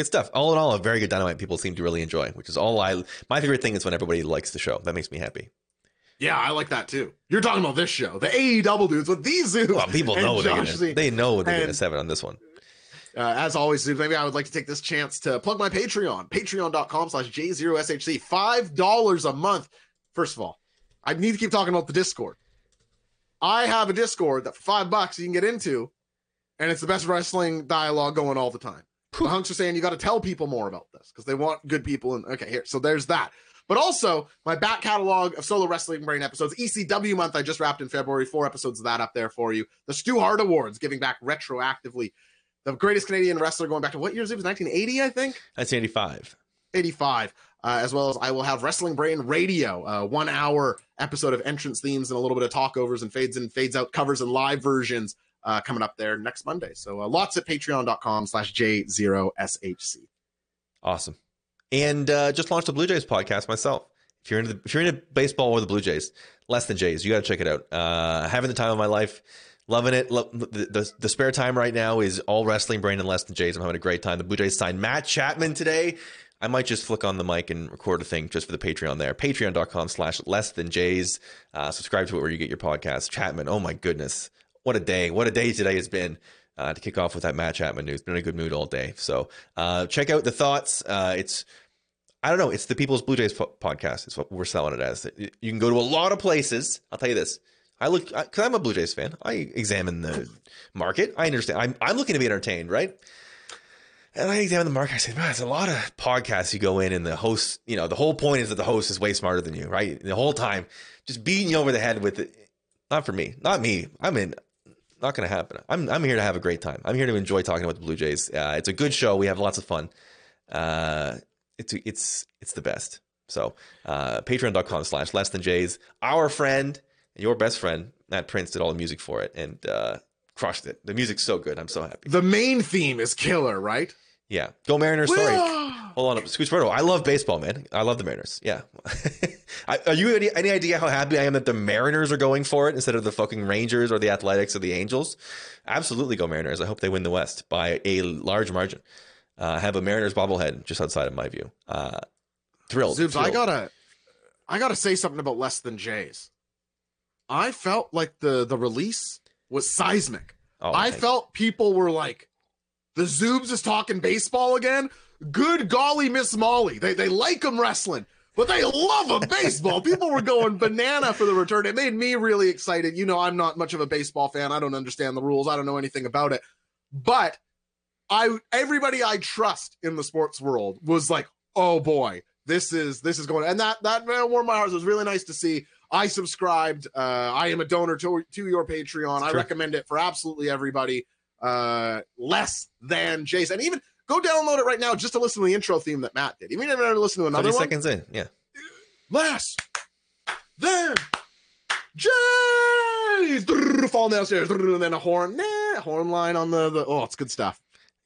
S2: Good stuff. All in all, a very good dynamite people seem to really enjoy, which is all I my favorite thing is when everybody likes the show. That makes me happy.
S3: Yeah, I like that too. You're talking about this show, the AEW dudes with these dudes.
S2: Well, people know they're gonna, they know what they're gonna
S3: And-
S2: seven on this one.
S3: Uh, as always, maybe I would like to take this chance to plug my Patreon, patreon.com slash J0SHC. $5 a month. First of all, I need to keep talking about the Discord. I have a Discord that for five bucks you can get into, and it's the best wrestling dialogue going all the time. The hunks are saying you got to tell people more about this because they want good people. And okay, here, so there's that. But also my back catalog of solo wrestling brain episodes, ECW month I just wrapped in February, four episodes of that up there for you. The Stu Hart Awards, giving back retroactively. The greatest Canadian wrestler going back to what years it was 1980, I think.
S2: That's eighty five.
S3: 85, uh, as well as I will have Wrestling Brain Radio, uh, one hour episode of entrance themes and a little bit of talkovers and fades in, fades out covers and live versions uh, coming up there next Monday. So uh, lots at patreon.com slash J0SHC.
S2: Awesome. And uh, just launched the Blue Jays podcast myself. If you're into the, if you're into baseball or the Blue Jays, less than Jays, you got to check it out. Uh, having the time of my life, loving it. Lo- the, the the spare time right now is all wrestling brain and less than Jays. I'm having a great time. The Blue Jays signed Matt Chapman today. I might just flick on the mic and record a thing just for the Patreon there. Patreon.com slash less than Jays. Uh, subscribe to it where you get your podcast. Chapman, oh my goodness. What a day. What a day today has been. Uh, to kick off with that Matt Chapman news, been in a good mood all day. So uh, check out the thoughts. Uh, it's I don't know. It's the People's Blue Jays po- podcast. It's what we're selling it as. You can go to a lot of places. I'll tell you this. I look because I'm a Blue Jays fan. I examine the market. I understand. I'm I'm looking to be entertained, right? And I examine the market. I say, man, there's a lot of podcasts you go in, and the host, you know, the whole point is that the host is way smarter than you, right? The whole time, just beating you over the head with it. Not for me. Not me. I'm in. Not going to happen. I'm I'm here to have a great time. I'm here to enjoy talking about the Blue Jays. Uh, it's a good show. We have lots of fun. Uh, it's it's it's the best. So uh, patreon.com slash less than Jays. Our friend, your best friend, Matt Prince did all the music for it and uh, crushed it. The music's so good. I'm so happy.
S3: The main theme is killer, right?
S2: Yeah. Go Mariners. Sorry. Hold on. Scoots Roto. I love baseball, man. I love the Mariners. Yeah. I, are you any, any idea how happy I am that the Mariners are going for it instead of the fucking Rangers or the Athletics or the Angels? Absolutely go Mariners. I hope they win the West by a large margin. Uh, I have a Mariners bobblehead just outside of my view. Uh, thrilled.
S3: Zoobs, I gotta, I gotta say something about less than Jays. I felt like the the release was seismic.
S2: Oh,
S3: I felt people were like, the Zoobs is talking baseball again. Good golly, Miss Molly. They they like him wrestling, but they love him baseball. people were going banana for the return. It made me really excited. You know, I'm not much of a baseball fan. I don't understand the rules. I don't know anything about it. But I everybody I trust in the sports world was like, oh boy, this is this is going and that that warmed my heart. It was really nice to see. I subscribed. Uh, I am a donor to to your Patreon. I recommend it for absolutely everybody. Uh, less than Jason. And even go download it right now just to listen to the intro theme that Matt did. Even if you never listen to another
S2: 30
S3: one.
S2: seconds in. Yeah.
S3: Less than Jays. Falling downstairs. And then a horn. Nah, horn line on the, the oh, it's good stuff.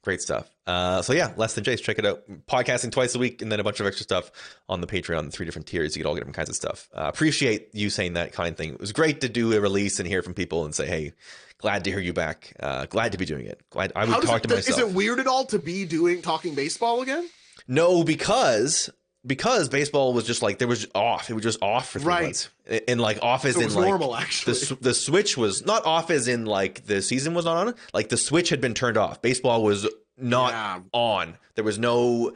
S2: Great stuff. Uh, so yeah, less than Jays. Check it out. Podcasting twice a week, and then a bunch of extra stuff on the Patreon. Three different tiers. You get all different kinds of stuff. Uh, appreciate you saying that kind thing. It was great to do a release and hear from people and say, "Hey, glad to hear you back. Uh, glad to be doing it. Glad I would
S3: How
S2: talk
S3: it,
S2: to myself."
S3: Is it weird at all to be doing talking baseball again?
S2: No, because because baseball was just like there was off. It was just off for three
S3: Right.
S2: months, and like off as
S3: So
S2: in like
S3: normal, actually.
S2: the the switch was not off as in like the season was not on. Like the switch had been turned off. Baseball was not
S3: Yeah.
S2: on. There was no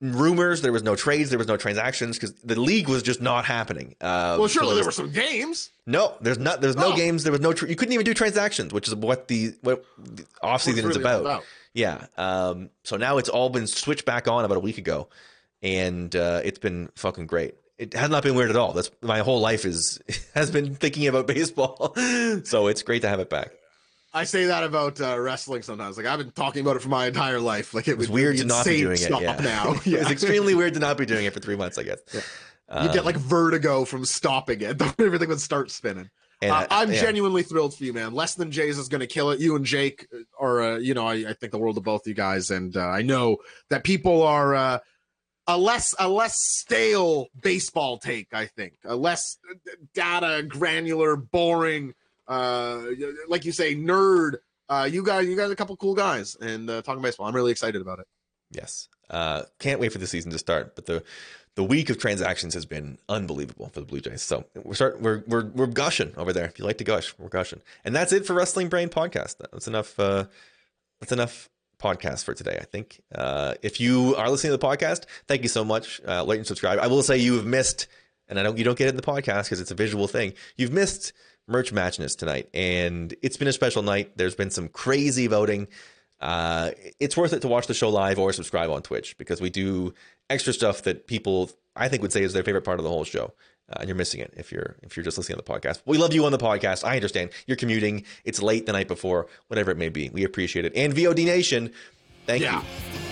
S2: rumors. There was no trades. There was no transactions because the league was just not happening. Uh,
S3: Well,
S2: so
S3: surely
S2: there
S3: there were some games.
S2: no, there's not. There's no
S3: Oh.
S2: games. There was no. Tr- you couldn't even do transactions, which is what the what the off season
S3: What's
S2: is
S3: really all
S2: about. Yeah. Um, so now it's all been switched back on about a week ago, and uh, it's been fucking great. It has not been weird at all. That's my whole life is has been thinking about baseball, so it's great to have it back.
S3: I say that about uh, wrestling sometimes. Like I've been talking about it for my entire life. Like it,
S2: It was weird to not be doing it.
S3: stop
S2: Yeah.
S3: now.
S2: it
S3: Yeah.
S2: was extremely weird to not be doing it for three months. I guess.
S3: you get like vertigo from stopping it. Everything would start spinning. Uh,
S2: I-
S3: I'm
S2: yeah.
S3: genuinely thrilled for you, man. Less than Jays is going to kill it. You and Jake are, uh, you know, I, I think the world of both you guys, and uh, I know that people are uh, a less a less stale baseball take. I think a less data granular, boring, uh, like you say, nerd. Uh, you guys, you guys, a couple cool guys, and uh, talking baseball. I'm really excited about it.
S2: Yes, uh, can't wait for the season to start. But the the week of transactions has been unbelievable for the Blue Jays. So we're start we're we're we're gushing over there. If you like to gush, we're gushing. And that's it for Wrestling Brain podcast. That's enough. Uh, that's enough podcast for today. I think. Uh, if you are listening to the podcast, thank you so much. Uh, like and subscribe. I will say you have missed, and I don't you don't get it in the podcast because it's a visual thing. You've missed merch matchness tonight, and it's been a special night. There's been some crazy voting. Uh, it's worth it to watch the show live or subscribe on Twitch because we do extra stuff that people I think would say is their favorite part of the whole show. Uh, and you're missing it if you're if you're just listening to the podcast. We love you on the podcast. I understand you're commuting. It's late the night before, whatever it may be. We appreciate it. And VOD Nation, thank
S3: Yeah.
S2: you